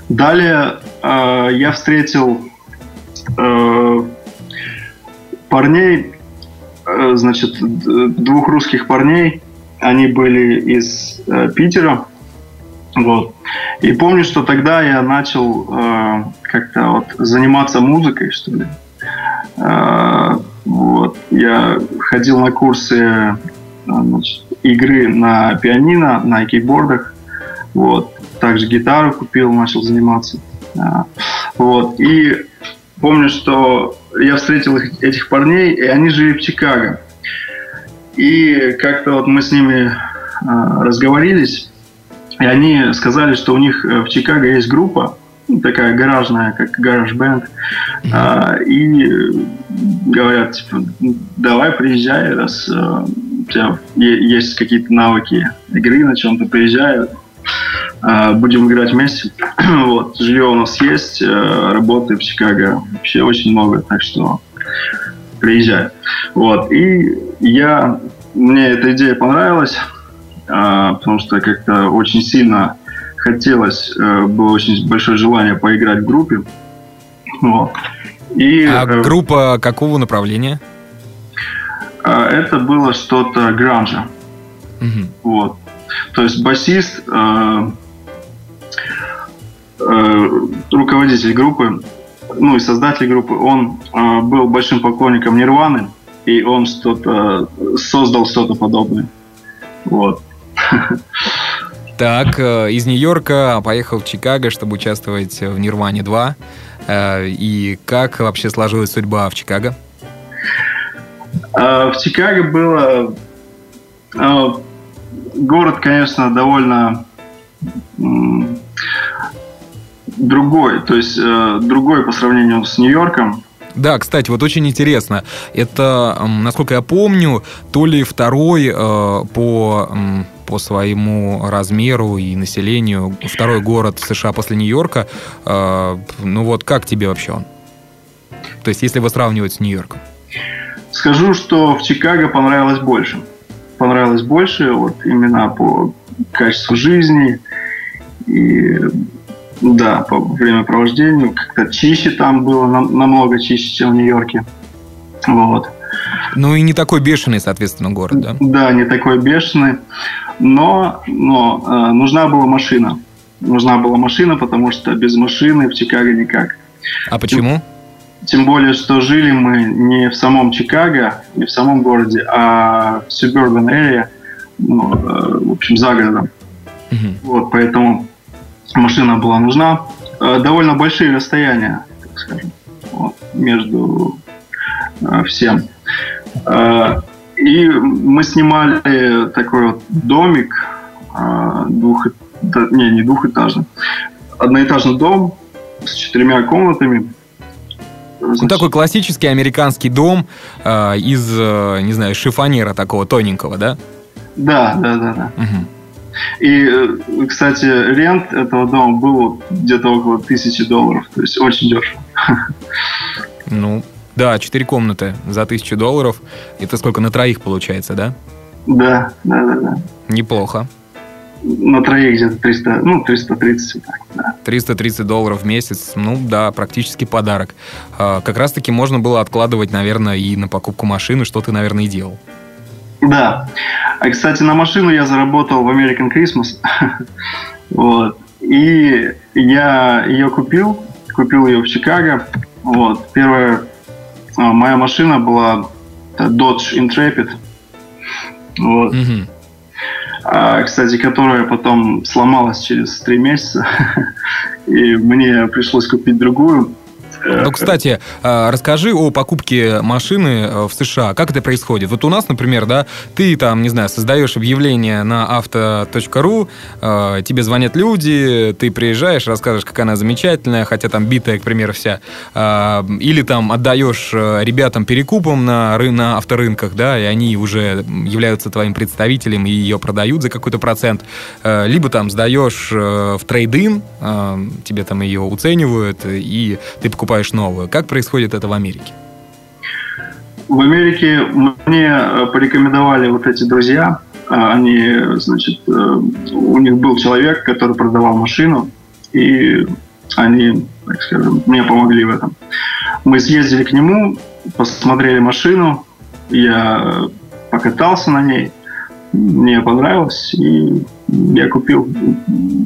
Далее э, я встретил э, парней, э, значит, двух русских парней. Они были из э, Питера. Вот. И помню, что тогда я начал э, как-то вот заниматься музыкой, что ли. Э, вот. Я ходил на курсы э, значит, игры на пианино, на кейбордах. Вот также гитару купил, начал заниматься. А, вот. И помню, что я встретил этих парней, и они жили в Чикаго. И как-то вот мы с ними а, разговорились. И они сказали, что у них в Чикаго есть группа, ну, такая гаражная, как гараж бенд. Mm-hmm. А, и говорят, типа, давай приезжай, раз а, у тебя есть какие-то навыки игры на чем-то, приезжай, будем играть вместе. вот, жилье у нас есть, а, работы в Чикаго вообще очень много, так что приезжай. Вот, и я, мне эта идея понравилась, а, потому что как-то очень сильно хотелось, э, было очень большое желание поиграть в группе. Вот. И, а э, группа какого направления? Э, это было что-то гранжа. Угу. Вот. То есть басист, э, э, руководитель группы, ну и создатель группы, он э, был большим поклонником Нирваны, и он что-то создал что-то подобное. Вот. Так, э, из Нью-Йорка поехал в Чикаго, чтобы участвовать в Нирване 2. Э, и как вообще сложилась судьба в Чикаго? Э, в Чикаго было... Город, конечно, довольно другой, то есть другой по сравнению с Нью-Йорком. Да, кстати, вот очень интересно. Это, насколько я помню, то ли второй э, по по своему размеру и населению второй город США после Нью-Йорка. Э, ну вот как тебе вообще он? То есть если вы сравнивать с Нью-Йорком. Скажу, что в Чикаго понравилось больше. Понравилось больше вот именно по качеству жизни и да, по времяпровождению. Как-то чище там было, намного чище, чем в Нью-Йорке. Вот. Ну и не такой бешеный, соответственно, город, да? Да, не такой бешеный. Но, но э, нужна была машина. Нужна была машина, потому что без машины в Чикаго никак. А почему? Тем, тем более, что жили мы не в самом Чикаго, не в самом городе, а в suburban area, ну, э, в общем, за городом. Угу. Вот, поэтому машина была нужна. Э, довольно большие расстояния, так скажем, вот, между э, всем. Э, и мы снимали такой вот домик, двух, не, не двухэтажный, одноэтажный дом с четырьмя комнатами. Значит, ну, такой классический американский дом э, из, не знаю, шифонера такого тоненького, да? Да, да, да, да. Угу. И, э, кстати, рент этого дома был где-то около тысячи долларов. То есть очень дешево. Ну, да, четыре комнаты за тысячу долларов. Это сколько на троих получается, да? Да, да, да, да. Неплохо. На троих где-то 300, ну, 330, так, да. 330 долларов в месяц, ну да, практически подарок. А, как раз-таки можно было откладывать, наверное, и на покупку машины, что ты, наверное, и делал. Да. А, кстати, на машину я заработал в American Christmas. вот. И я ее купил. Купил ее в Чикаго. Вот. Первая а, моя машина была Dodge Intrepid. Вот. Mm-hmm. А, кстати, которая потом сломалась через три месяца. И мне пришлось купить другую. Ну, кстати, а, расскажи о покупке машины э, в США. Как это происходит? Вот у нас, например, да, ты там, не знаю, создаешь объявление на авто.ру, э, тебе звонят люди, ты приезжаешь, расскажешь, как она замечательная, хотя там битая, к примеру, вся. Или там отдаешь э, ребятам перекупом на, на авторынках, да, и они уже являются твоим представителем и ее продают за какой-то процент. Либо там сдаешь в трейдин, тебе там ее уценивают, и ты покупаешь покупаешь новую. Как происходит это в Америке? В Америке мне э, порекомендовали вот эти друзья. А, они, значит, э, у них был человек, который продавал машину, и они, так скажем, мне помогли в этом. Мы съездили к нему, посмотрели машину, я покатался на ней, мне понравилось, и я купил.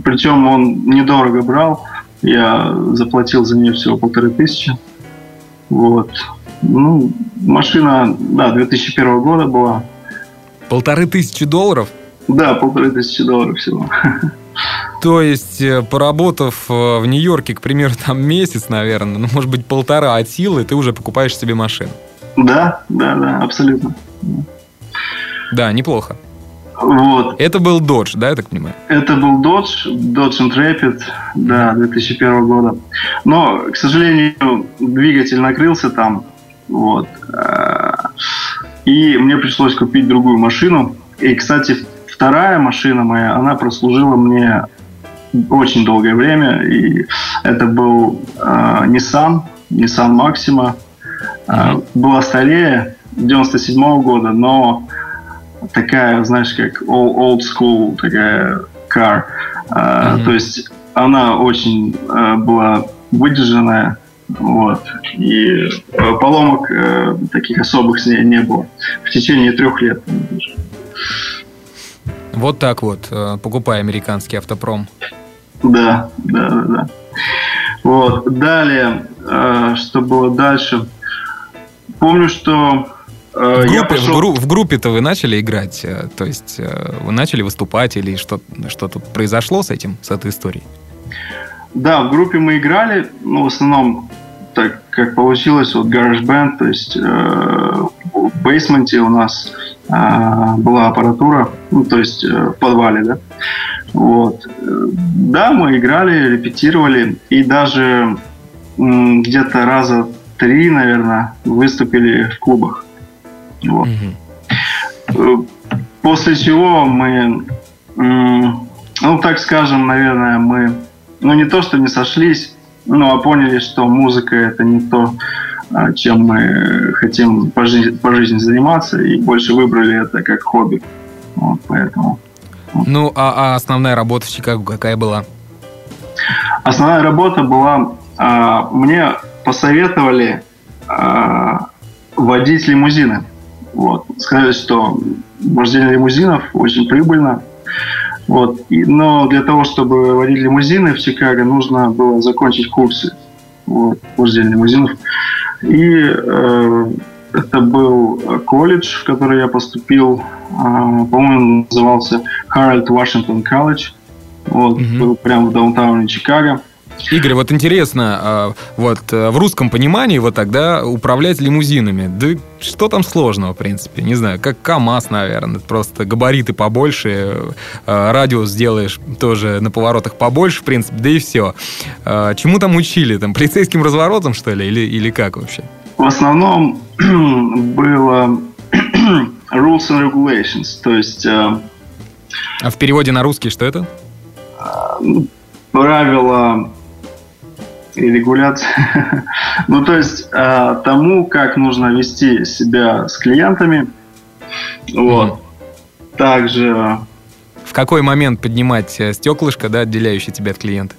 Причем он недорого брал, я заплатил за нее всего полторы тысячи. Вот. Ну, машина, да, 2001 года была. Полторы тысячи долларов? Да, полторы тысячи долларов всего. То есть, э, поработав э, в Нью-Йорке, к примеру, там месяц, наверное, ну, может быть, полтора от силы, ты уже покупаешь себе машину. Да, да, да, абсолютно. Да, неплохо. Вот. Это был Dodge, да, я так понимаю? Это был Dodge, Dodge Intrepid, да, 2001 года. Но, к сожалению, двигатель накрылся там, вот. И мне пришлось купить другую машину. И, кстати, вторая машина моя, она прослужила мне очень долгое время. И это был э, Nissan, Nissan Maxima. Э, была старее, 97 -го года, но такая, знаешь, как old school такая car. Mm-hmm. То есть она очень э, была выдержанная, вот. И э, поломок э, таких особых с ней не было. В течение трех лет. Вот так вот, э, покупай американский автопром. Да, да, да, да. Вот. Далее, э, что было дальше? Помню, что в, группе, пошел... в, гру, в группе-то вы начали играть, э, то есть э, вы начали выступать или что, что тут произошло с этим, с этой историей? Да, в группе мы играли, ну, в основном так, как получилось, вот GarageBand, то есть э, в бейсменте у нас э, была аппаратура, ну, то есть э, в подвале, да. Вот. Да, мы играли, репетировали, и даже где-то раза три, наверное, выступили в клубах. Вот. Угу. После чего мы, ну так скажем, наверное, мы, ну не то, что не сошлись, ну а поняли, что музыка это не то, а, чем мы хотим по жизни, по жизни заниматься, и больше выбрали это как хобби. Вот, поэтому. Ну, а, а основная работа в Чикаго какая была? Основная работа была, а, мне посоветовали а, водить лимузины. Вот. Сказали, что вождение лимузинов очень прибыльно. Вот. И, но для того, чтобы водить лимузины в Чикаго, нужно было закончить курсы вот, вождения лимузинов. И э, это был колледж, в который я поступил. Э, по-моему, назывался Харальд Вашингтон колледж. Вот, mm-hmm. был прямо в даунтауне Чикаго. Игорь, вот интересно, а, вот э, в русском понимании вот тогда управлять лимузинами, да что там сложного, в принципе, не знаю, как КАМАЗ, наверное, просто габариты побольше, э, радиус сделаешь тоже на поворотах побольше, в принципе, да и все. А, чему там учили, там, полицейским разворотом, что ли, или, или как вообще? В основном было rules and regulations, то есть... Э, а в переводе на русский что это? правила и регуляция. ну, то есть э, тому, как нужно вести себя с клиентами. Вот. Также... В какой момент поднимать э, стеклышко, да, отделяющее тебя от клиента?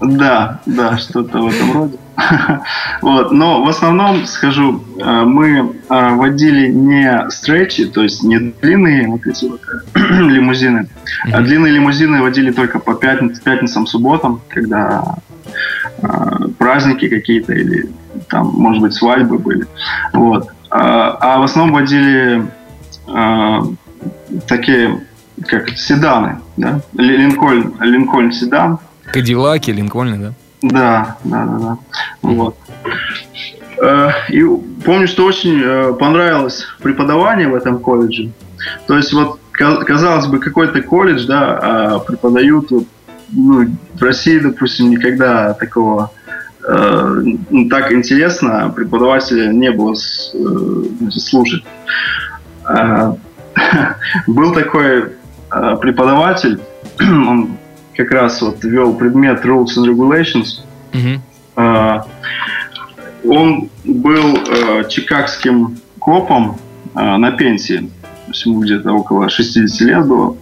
Да, да, что-то в этом роде. вот. Но в основном, скажу, э, мы э, водили не стречи, то есть не длинные вот эти вот лимузины, а длинные лимузины водили только по пятницам, пятницам, субботам, когда Э, праздники какие-то или там, может быть, свадьбы были. Вот. А, в основном водили такие, как седаны, да? Линкольн, Линкольн седан. Кадиллаки, Линкольны, да? Да, да, да, да. Вот. И помню, что очень понравилось преподавание в этом колледже. То есть вот казалось бы какой-то колледж, да, а преподают вот ну, в России, допустим, никогда такого э, ну, так интересно преподавателя не было с, э, слушать. Э, был такой э, преподаватель, он как раз вот вел предмет Rules and Regulations. Mm-hmm. Э, он был э, чикагским копом э, на пенсии. То есть ему где-то около 60 лет было.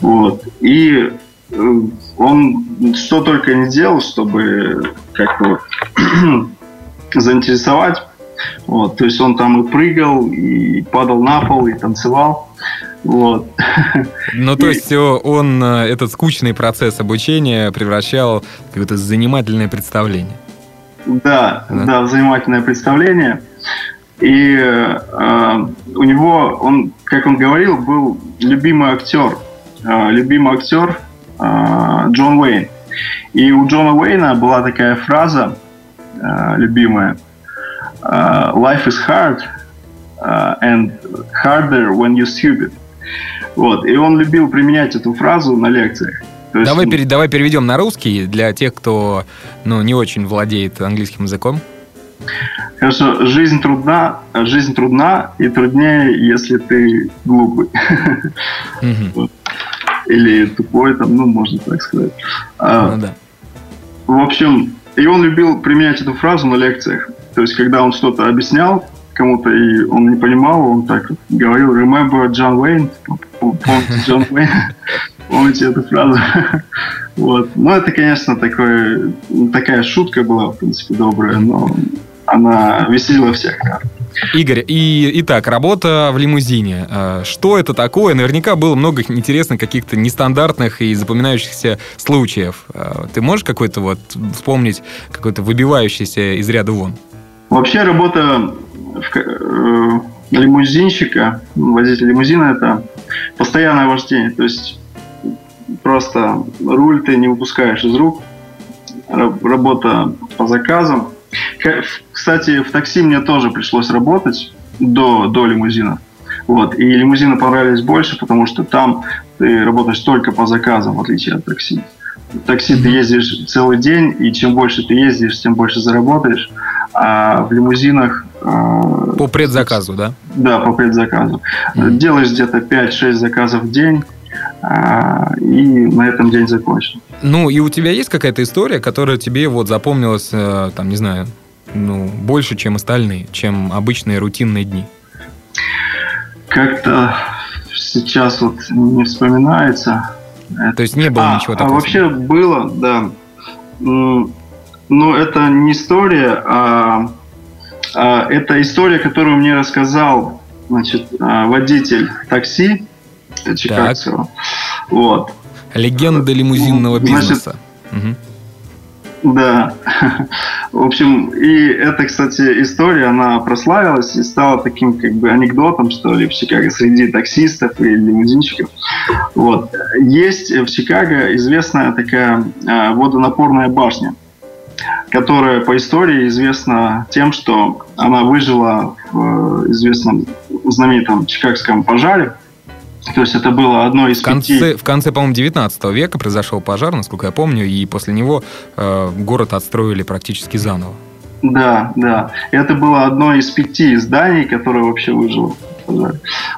Вот. И Э, он что только не делал, чтобы как-то вот заинтересовать. Вот, то есть он там и прыгал, и падал на пол, и танцевал. Вот. Ну, то есть он э, этот скучный процесс обучения превращал в какое-то занимательное представление. Да, да, да занимательное представление. И э, у него, он, как он говорил, был любимый актер. Э, любимый актер Э, Джон Уэйн. И у Джона Уэйна была такая фраза э, любимая. Э, Life is hard and harder when you're stupid. Вот. И он любил применять эту фразу на лекциях. есть, давай, пере, давай переведем на русский для тех, кто ну, не очень владеет английским языком. Хорошо, жизнь трудна, жизнь трудна и труднее, если ты глупый. Или тупой, там, ну, можно так сказать. А, ну, да. В общем, и он любил применять эту фразу на лекциях. То есть, когда он что-то объяснял кому-то, и он не понимал, он так говорил, remember John Wayne? Помните Джон Уэйн? Помните эту фразу? Вот. Ну, это, конечно, такое, такая шутка была, в принципе, добрая, но она веселила всех. Игорь, и итак, работа в лимузине. А, что это такое? Наверняка было много интересных каких-то нестандартных и запоминающихся случаев. А, ты можешь какой-то вот вспомнить какой-то выбивающийся из ряда вон? Вообще работа в, э, лимузинщика, водитель лимузина, это постоянное вождение. То есть просто руль ты не выпускаешь из рук. Работа по заказам. Кстати, в такси мне тоже пришлось работать до, до лимузина. Вот. И лимузины понравились больше, потому что там ты работаешь только по заказам, в отличие от такси. В такси ты ездишь целый день, и чем больше ты ездишь, тем больше заработаешь. А в лимузинах... Э, по предзаказу, да? Да, по предзаказу. Mm-hmm. Делаешь где-то 5-6 заказов в день, а, и на этом день закончен. Ну, и у тебя есть какая-то история, которая тебе вот запомнилась, э, там, не знаю, ну, больше, чем остальные, чем обычные рутинные дни? Как-то сейчас вот не вспоминается. То есть не было а, ничего такого? А вообще было, да. Но это не история, а, а это история, которую мне рассказал значит, а, водитель такси Чикагского. Вот. Легенда лимузинного бизнеса. Значит, угу. Да. В общем, и эта, кстати, история, она прославилась и стала таким как бы анекдотом, что ли, в Чикаго среди таксистов и лимузинщиков. Вот. Есть в Чикаго известная такая э, водонапорная башня, которая по истории известна тем, что она выжила в э, известном знаменитом чикагском пожаре то есть это было одно из в конце, пяти... В конце, по-моему, 19 века произошел пожар, насколько я помню, и после него э, город отстроили практически заново. Да, да. Это было одно из пяти зданий, которое вообще выжило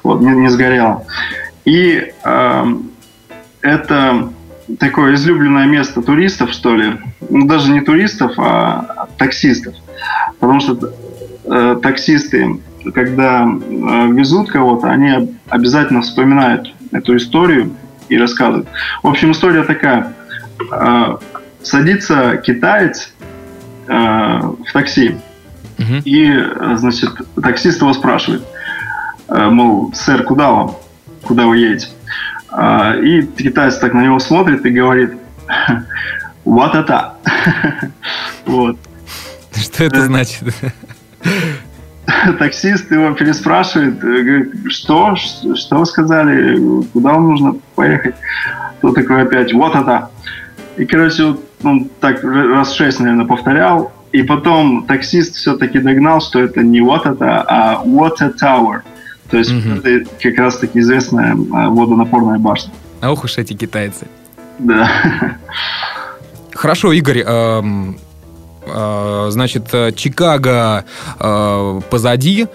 Вот, не, не сгорело. И э, это такое излюбленное место туристов, что ли. Ну, даже не туристов, а таксистов. Потому что э, таксисты когда э, везут кого-то, они обязательно вспоминают эту историю и рассказывают. В общем, история такая. Э, садится китаец э, в такси, угу. и, значит, таксист его спрашивает, э, мол, сэр, куда вам? Куда вы едете? Э, и китаец так на него смотрит и говорит, вот это. вот. Что это значит? таксист его переспрашивает, э, говорит, что, что вы сказали, куда вам нужно поехать? Кто такой опять, вот это. И, короче, вот он так раз шесть, наверное, повторял, и потом таксист все-таки догнал, что это не вот это, а water tower. То есть угу. это как раз-таки известная э, водонапорная башня. А ох уж эти китайцы. Да. Хорошо, Игорь, эм, Э, значит, э, Чикаго э, позади.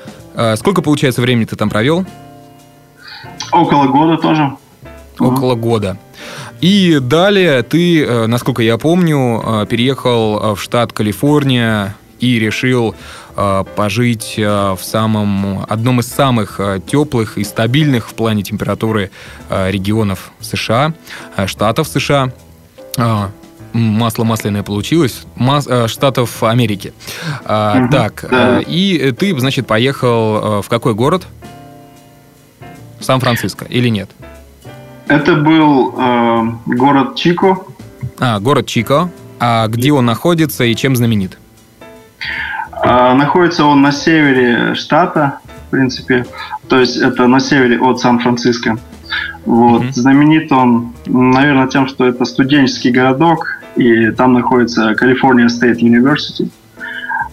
Сколько, получается, времени ты там провел? Около года тоже. Около uh года. И далее ты, насколько я помню, переехал в штат Калифорния и решил пожить в самом одном из самых теплых и стабильных в плане температуры регионов США, штатов США масло масляное получилось, Мас, э, Штатов Америки. А, угу, так, да. Э, и ты, значит, поехал э, в какой город? Сан-Франциско или нет? Это был э, город Чико. А, город Чико. А где он находится и чем знаменит? А, находится он на севере штата, в принципе. То есть это на севере от Сан-Франциско. Вот. Mm-hmm. Знаменит он, наверное, тем, что это студенческий городок, и там находится California State University.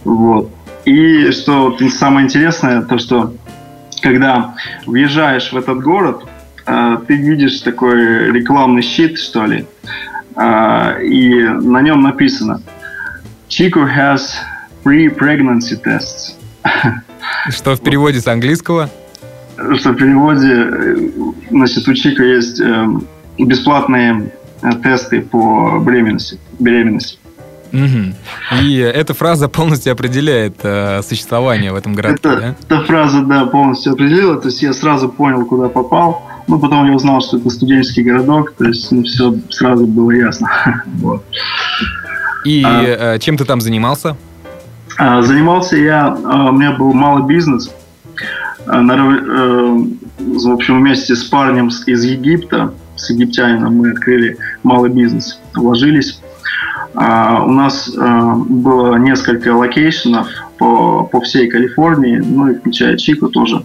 Вот. И что самое интересное, то что когда въезжаешь в этот город, э, ты видишь такой рекламный щит, что ли, э, и на нем написано Chico has pre-pregnancy tests. Что в переводе с английского? Что в переводе, э, значит, у Чика есть э, бесплатные э, тесты по беременности. беременности. Угу. И эта фраза полностью определяет э, существование в этом городке, это, да? Эта фраза, да, полностью определила. То есть я сразу понял, куда попал. Ну, потом я узнал, что это студенческий городок. То есть, ну, все сразу было ясно. вот. И а, чем ты там занимался? А, занимался я, а, у меня был малый бизнес. А, э, в общем, вместе с парнем из Египта, с египтянином мы открыли малый бизнес, вложились. У нас было несколько location ов по, по всей Калифорнии, ну и включая Чику тоже,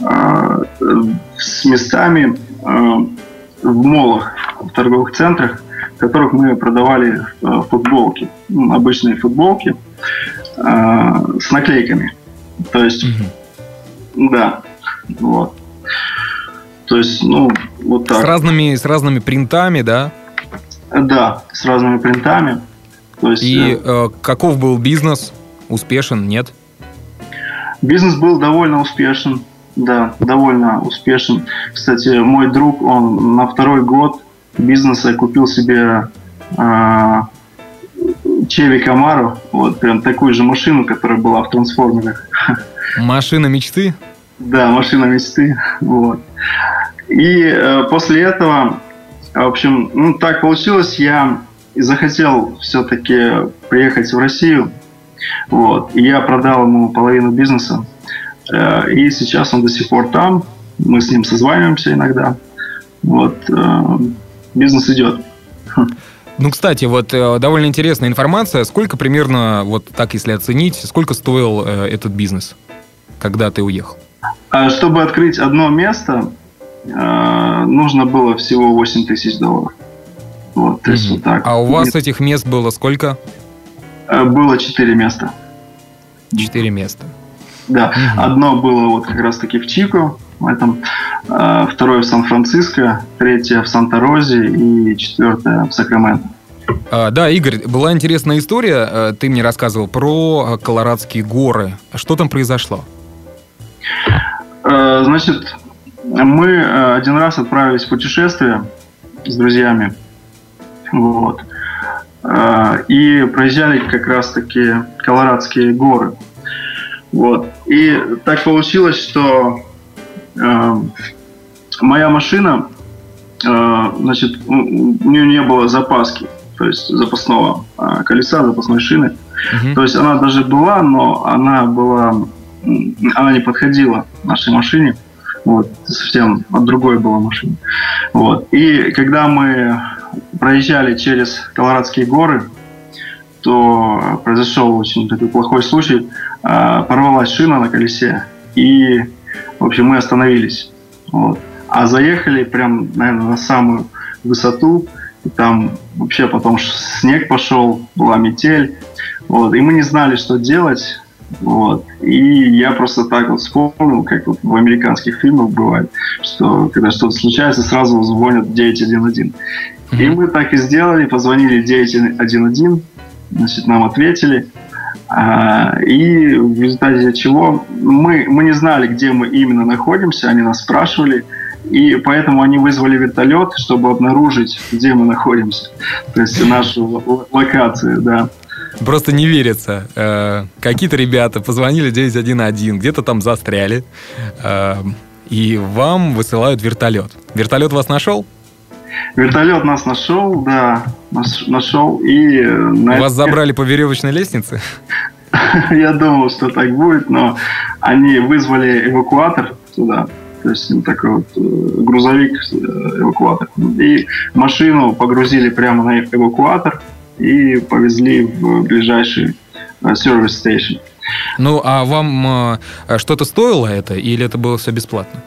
с местами в молах, в торговых центрах, в которых мы продавали футболки, обычные футболки, э, с наклейками. То есть, угу. да, вот. То есть, ну, вот так. С разными, с разными принтами, да? Да, с разными принтами. То есть, И э, э, каков был бизнес? Успешен, нет? Бизнес был довольно успешен. Да, довольно успешен. Кстати, мой друг, он на второй год бизнеса купил себе э, Чеви Камару, вот прям такую же машину, которая была в трансформерах. Машина мечты? Да, машина мечты. Вот. И э, после этого, в общем, ну так получилось, я захотел все-таки приехать в Россию. Вот. И я продал ему половину бизнеса. Э, и сейчас он до сих пор там. Мы с ним созваниваемся иногда. Вот. Э, бизнес идет. Ну, кстати, вот э, довольно интересная информация. Сколько примерно, вот так если оценить, сколько стоил э, этот бизнес, когда ты уехал? А чтобы открыть одно место, э, нужно было всего 8 тысяч долларов. Вот, то есть вот так. А у вас Нет. этих мест было сколько? Было 4 места. 4 места. Да. Угу. Одно было вот как раз-таки в Чико, в этом, второе в Сан-Франциско, третье в Санта-Розе и четвертое в Сакраменто. А, да, Игорь, была интересная история, э, ты мне рассказывал про Колорадские горы. Что там произошло? Э, значит, мы э, один раз отправились в путешествие с друзьями. Вот. И проезжали как раз-таки Колорадские горы. Вот. И так получилось, что моя машина, значит, у нее не было запаски то есть запасного а, колеса, запасной шины. Угу. То есть она даже была, но она была, она не подходила нашей машине. Вот, совсем от другой была машина. Вот. И когда мы проезжали через Колорадские горы, то произошел очень такой плохой случай. А, порвалась шина на колесе, и, в общем, мы остановились. Вот. А заехали прям, наверное, на самую высоту, там вообще потом снег пошел, была метель. Вот, и мы не знали, что делать. Вот. И я просто так вот вспомнил, как вот в американских фильмах бывает, что когда что-то случается, сразу звонят 911. Mm-hmm. И мы так и сделали, позвонили 911, значит, нам ответили. А, и в результате чего мы, мы не знали, где мы именно находимся, они нас спрашивали, и поэтому они вызвали вертолет, чтобы обнаружить, где мы находимся. То есть нашу локацию, да. Просто не верится. Э, какие-то ребята позвонили 911, где-то там застряли, э, и вам высылают вертолет. Вертолет вас нашел? Вертолет нас нашел, да, нашел. И Вас забрали по веревочной лестнице? Я думал, что так будет, но они вызвали эвакуатор сюда то есть ну, такой вот э, грузовик, э, эвакуатор. И машину погрузили прямо на эвакуатор и повезли в ближайший сервис э, стейшн. Ну, а вам что-то стоило это или это было все бесплатно?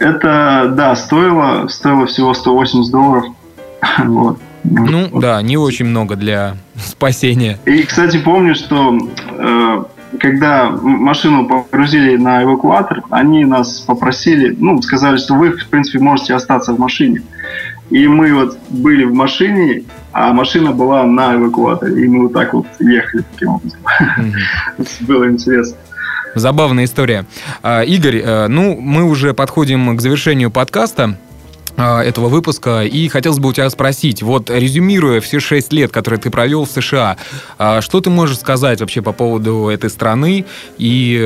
Это, да, стоило, стоило всего 180 долларов. вот. Ну, вот. да, не очень много для спасения. И, кстати, помню, что э, когда машину погрузили на эвакуатор, они нас попросили, ну, сказали, что вы, в принципе, можете остаться в машине. И мы вот были в машине, а машина была на эвакуаторе. И мы вот так вот ехали таким образом. Было интересно. Забавная история. А, Игорь, э, ну, мы уже подходим к завершению подкаста. А, этого выпуска. И хотелось бы у тебя спросить, вот резюмируя все шесть лет, которые ты провел в США, а, что ты можешь сказать вообще по поводу этой страны? И,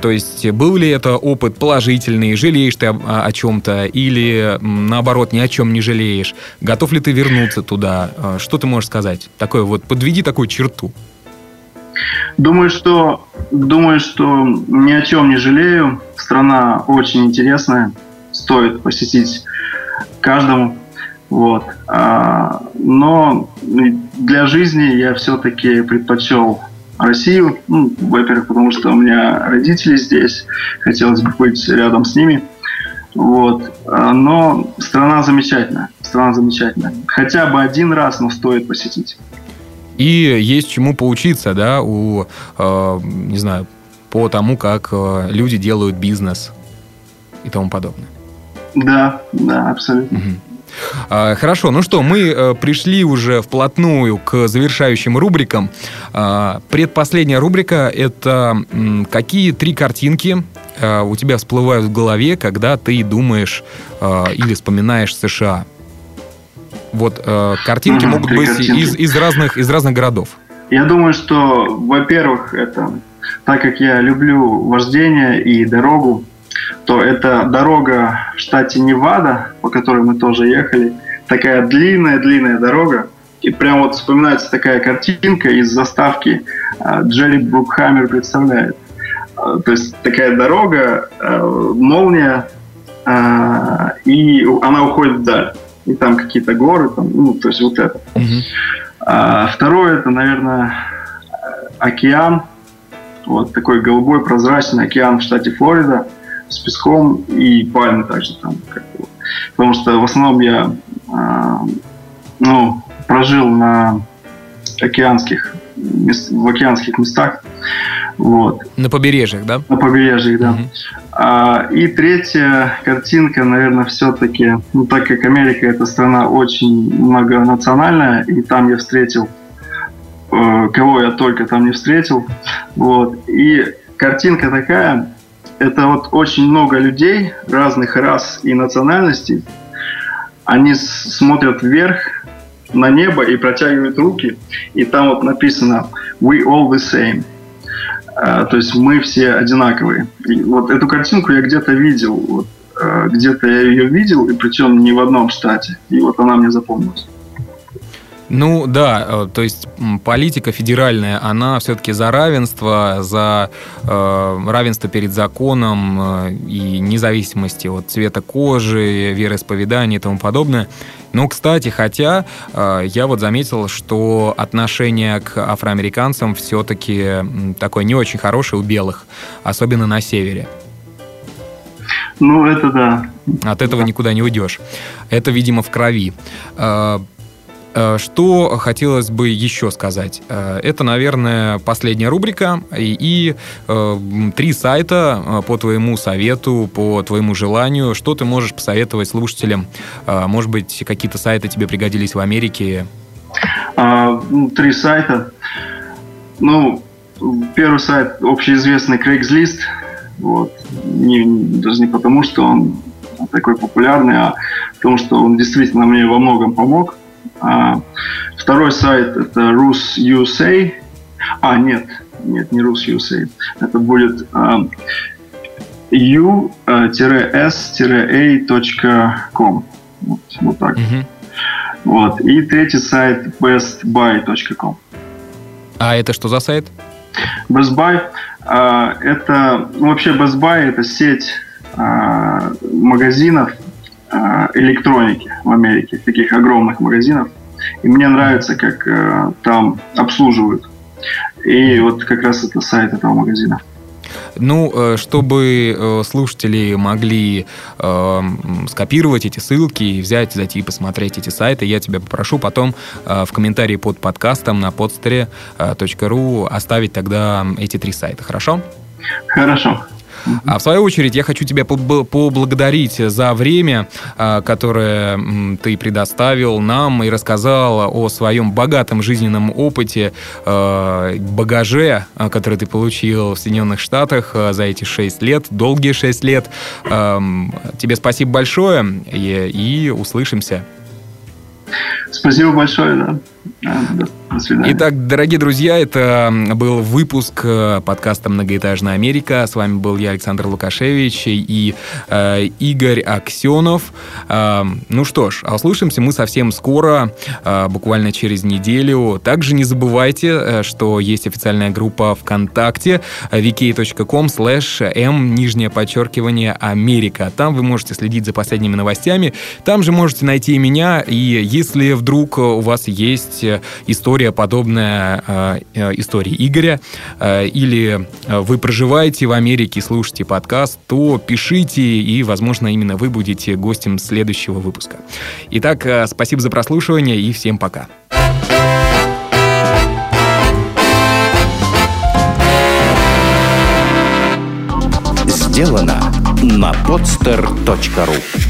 то есть, был ли это опыт положительный? Жалеешь ты о, о чем-то? Или, наоборот, ни о чем не жалеешь? Готов ли ты вернуться туда? Что ты можешь сказать? Такое вот, подведи такую черту. Думаю, что думаю, что ни о чем не жалею. Страна очень интересная стоит посетить каждому. Вот. А, но для жизни я все-таки предпочел Россию. Ну, во-первых, потому что у меня родители здесь, хотелось бы быть рядом с ними. Вот. А, но страна замечательная. Страна замечательная. Хотя бы один раз, но стоит посетить. И есть чему поучиться, да, у, э, не знаю, по тому, как э, люди делают бизнес и тому подобное. Да, да, абсолютно. Угу. Хорошо, ну что, мы э, пришли уже вплотную к завершающим рубрикам. А, предпоследняя рубрика – это какие три картинки э, у тебя всплывают в голове, когда ты думаешь э, или вспоминаешь США? Вот картинки угу, могут быть картинки. Из, из, разных, из разных городов. Я думаю, что, во-первых, это так как я люблю вождение и дорогу, то это дорога в штате Невада, по которой мы тоже ехали. Такая длинная-длинная дорога. И прям вот вспоминается такая картинка из заставки а, Джерри Брукхаммер представляет. А, то есть такая дорога, а, молния, и она уходит вдаль. И там какие-то горы, там, ну, то есть вот это. Uh-huh. Второе, это, наверное, океан. Вот такой голубой прозрачный океан в штате Флорида с песком и пальмы также там. Как бы. Потому что в основном я э, ну, прожил на океанских в океанских местах. Вот. На побережьях, да? На побережьях, да. Угу. А, и третья картинка, наверное, все-таки, ну, так как Америка это страна очень многонациональная, и там я встретил э, кого я только там не встретил. Вот. И картинка такая, это вот очень много людей разных рас и национальностей. Они смотрят вверх на небо и протягивают руки, и там вот написано «We all the same». А, то есть мы все одинаковые. И вот эту картинку я где-то видел, вот, а, где-то я ее видел, и причем не в одном штате. И вот она мне запомнилась. Ну да, э, то есть политика федеральная, она все-таки за равенство, за э, равенство перед законом э, и независимости от цвета кожи, вероисповедания и тому подобное. Но, кстати, хотя э, я вот заметил, что отношение к афроамериканцам все-таки такое не очень хорошее у белых, особенно на севере. Ну, это да. От этого никуда не уйдешь. Это, видимо, в крови. Э, что хотелось бы еще сказать? Э, это, наверное, последняя рубрика и, и э, три сайта по твоему совету, по твоему желанию. Что ты можешь посоветовать слушателям? Может быть, какие-то сайты тебе пригодились в Америке? А, ну, три сайта. Ну, первый сайт общеизвестный Craigslist. Вот. Не, даже не потому, что он такой популярный, а потому что он действительно мне во многом помог. А, второй сайт это Rus.USA. А, нет, нет, не Rus.USA. Это будет а, u-s-a.com. Вот, вот так. Mm-hmm. Вот. И третий сайт bestbuy.com. А это что за сайт? Best Buy а, это ну, вообще Best Buy это сеть а, магазинов электроники в Америке, таких огромных магазинов. И мне нравится, как э, там обслуживают. И вот как раз это сайт этого магазина. Ну, э, чтобы э, слушатели могли э, скопировать эти ссылки и взять, зайти и посмотреть эти сайты, я тебя попрошу потом в комментарии под подкастом на podster.ru оставить тогда эти три сайта, хорошо? Хорошо. А в свою очередь я хочу тебя поблагодарить за время, а, которое ты предоставил нам и рассказал о своем богатом жизненном опыте, а, багаже, а, который ты получил в Соединенных Штатах за эти шесть лет, долгие шесть лет. Тебе спасибо большое и, услышимся. Спасибо большое, да. До свидания. Итак, дорогие друзья, это был выпуск э, подкаста «Многоэтажная Америка». С вами был я, Александр Лукашевич, и э, Игорь Аксенов. Э, ну что ж, услышимся мы совсем скоро, э, буквально через неделю. Также не забывайте, э, что есть официальная группа ВКонтакте vk.com slash m, нижнее подчеркивание, Америка. Там вы можете следить за последними новостями. Там же можете найти меня, и если вдруг у вас есть история, подобная э, э, истории Игоря, э, или вы проживаете в Америке, слушаете подкаст, то пишите, и, возможно, именно вы будете гостем следующего выпуска. Итак, спасибо за прослушивание, и всем пока. Сделано на podster.ru